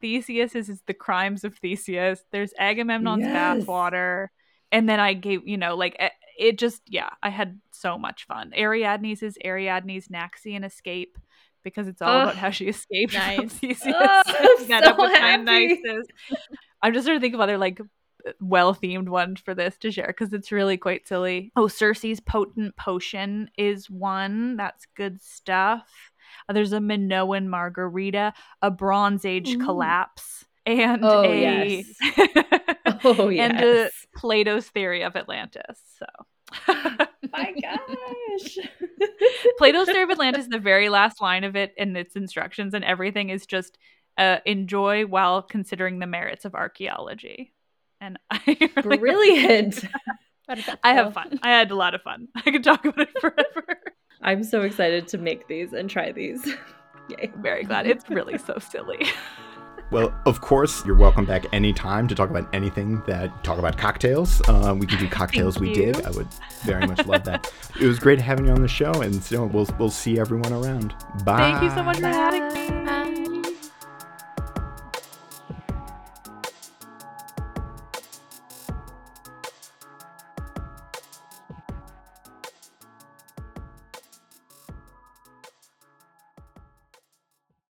Theseus is, is the crimes of Theseus. There's Agamemnon's Yes. bathwater. And then I gave, you know, like eh, it just yeah, I had so much fun. Ariadne's is Ariadne's Naxian escape because it's all about how she escaped from Nice. Theseus. Oh, I'm so up with happy. I'm just trying to think of other like well themed ones for this to share because it's really quite silly. Oh, Circe's potent potion is one. That's good stuff. Uh, there's a Minoan margarita, a Bronze Age Ooh. collapse, and Oh, a yes. Oh, and a yes. Plato's theory of Atlantis. So My gosh. Plato's Theory of Atlantis, the very last line of it and its instructions and everything is just uh, enjoy while considering the merits of archaeology. And I really Brilliant. I have fun. I had a lot of fun. I could talk about it forever. I'm so excited to make these and try these. Yay. Very glad. It's really so silly. Well, of course, you're welcome back anytime to talk about anything that talk about cocktails. Uh, we can do cocktails Thank we you. dig. I would very much love that. It was great having you on the show, and so we'll we'll see everyone around. Bye. Thank you so much for having me. Bye.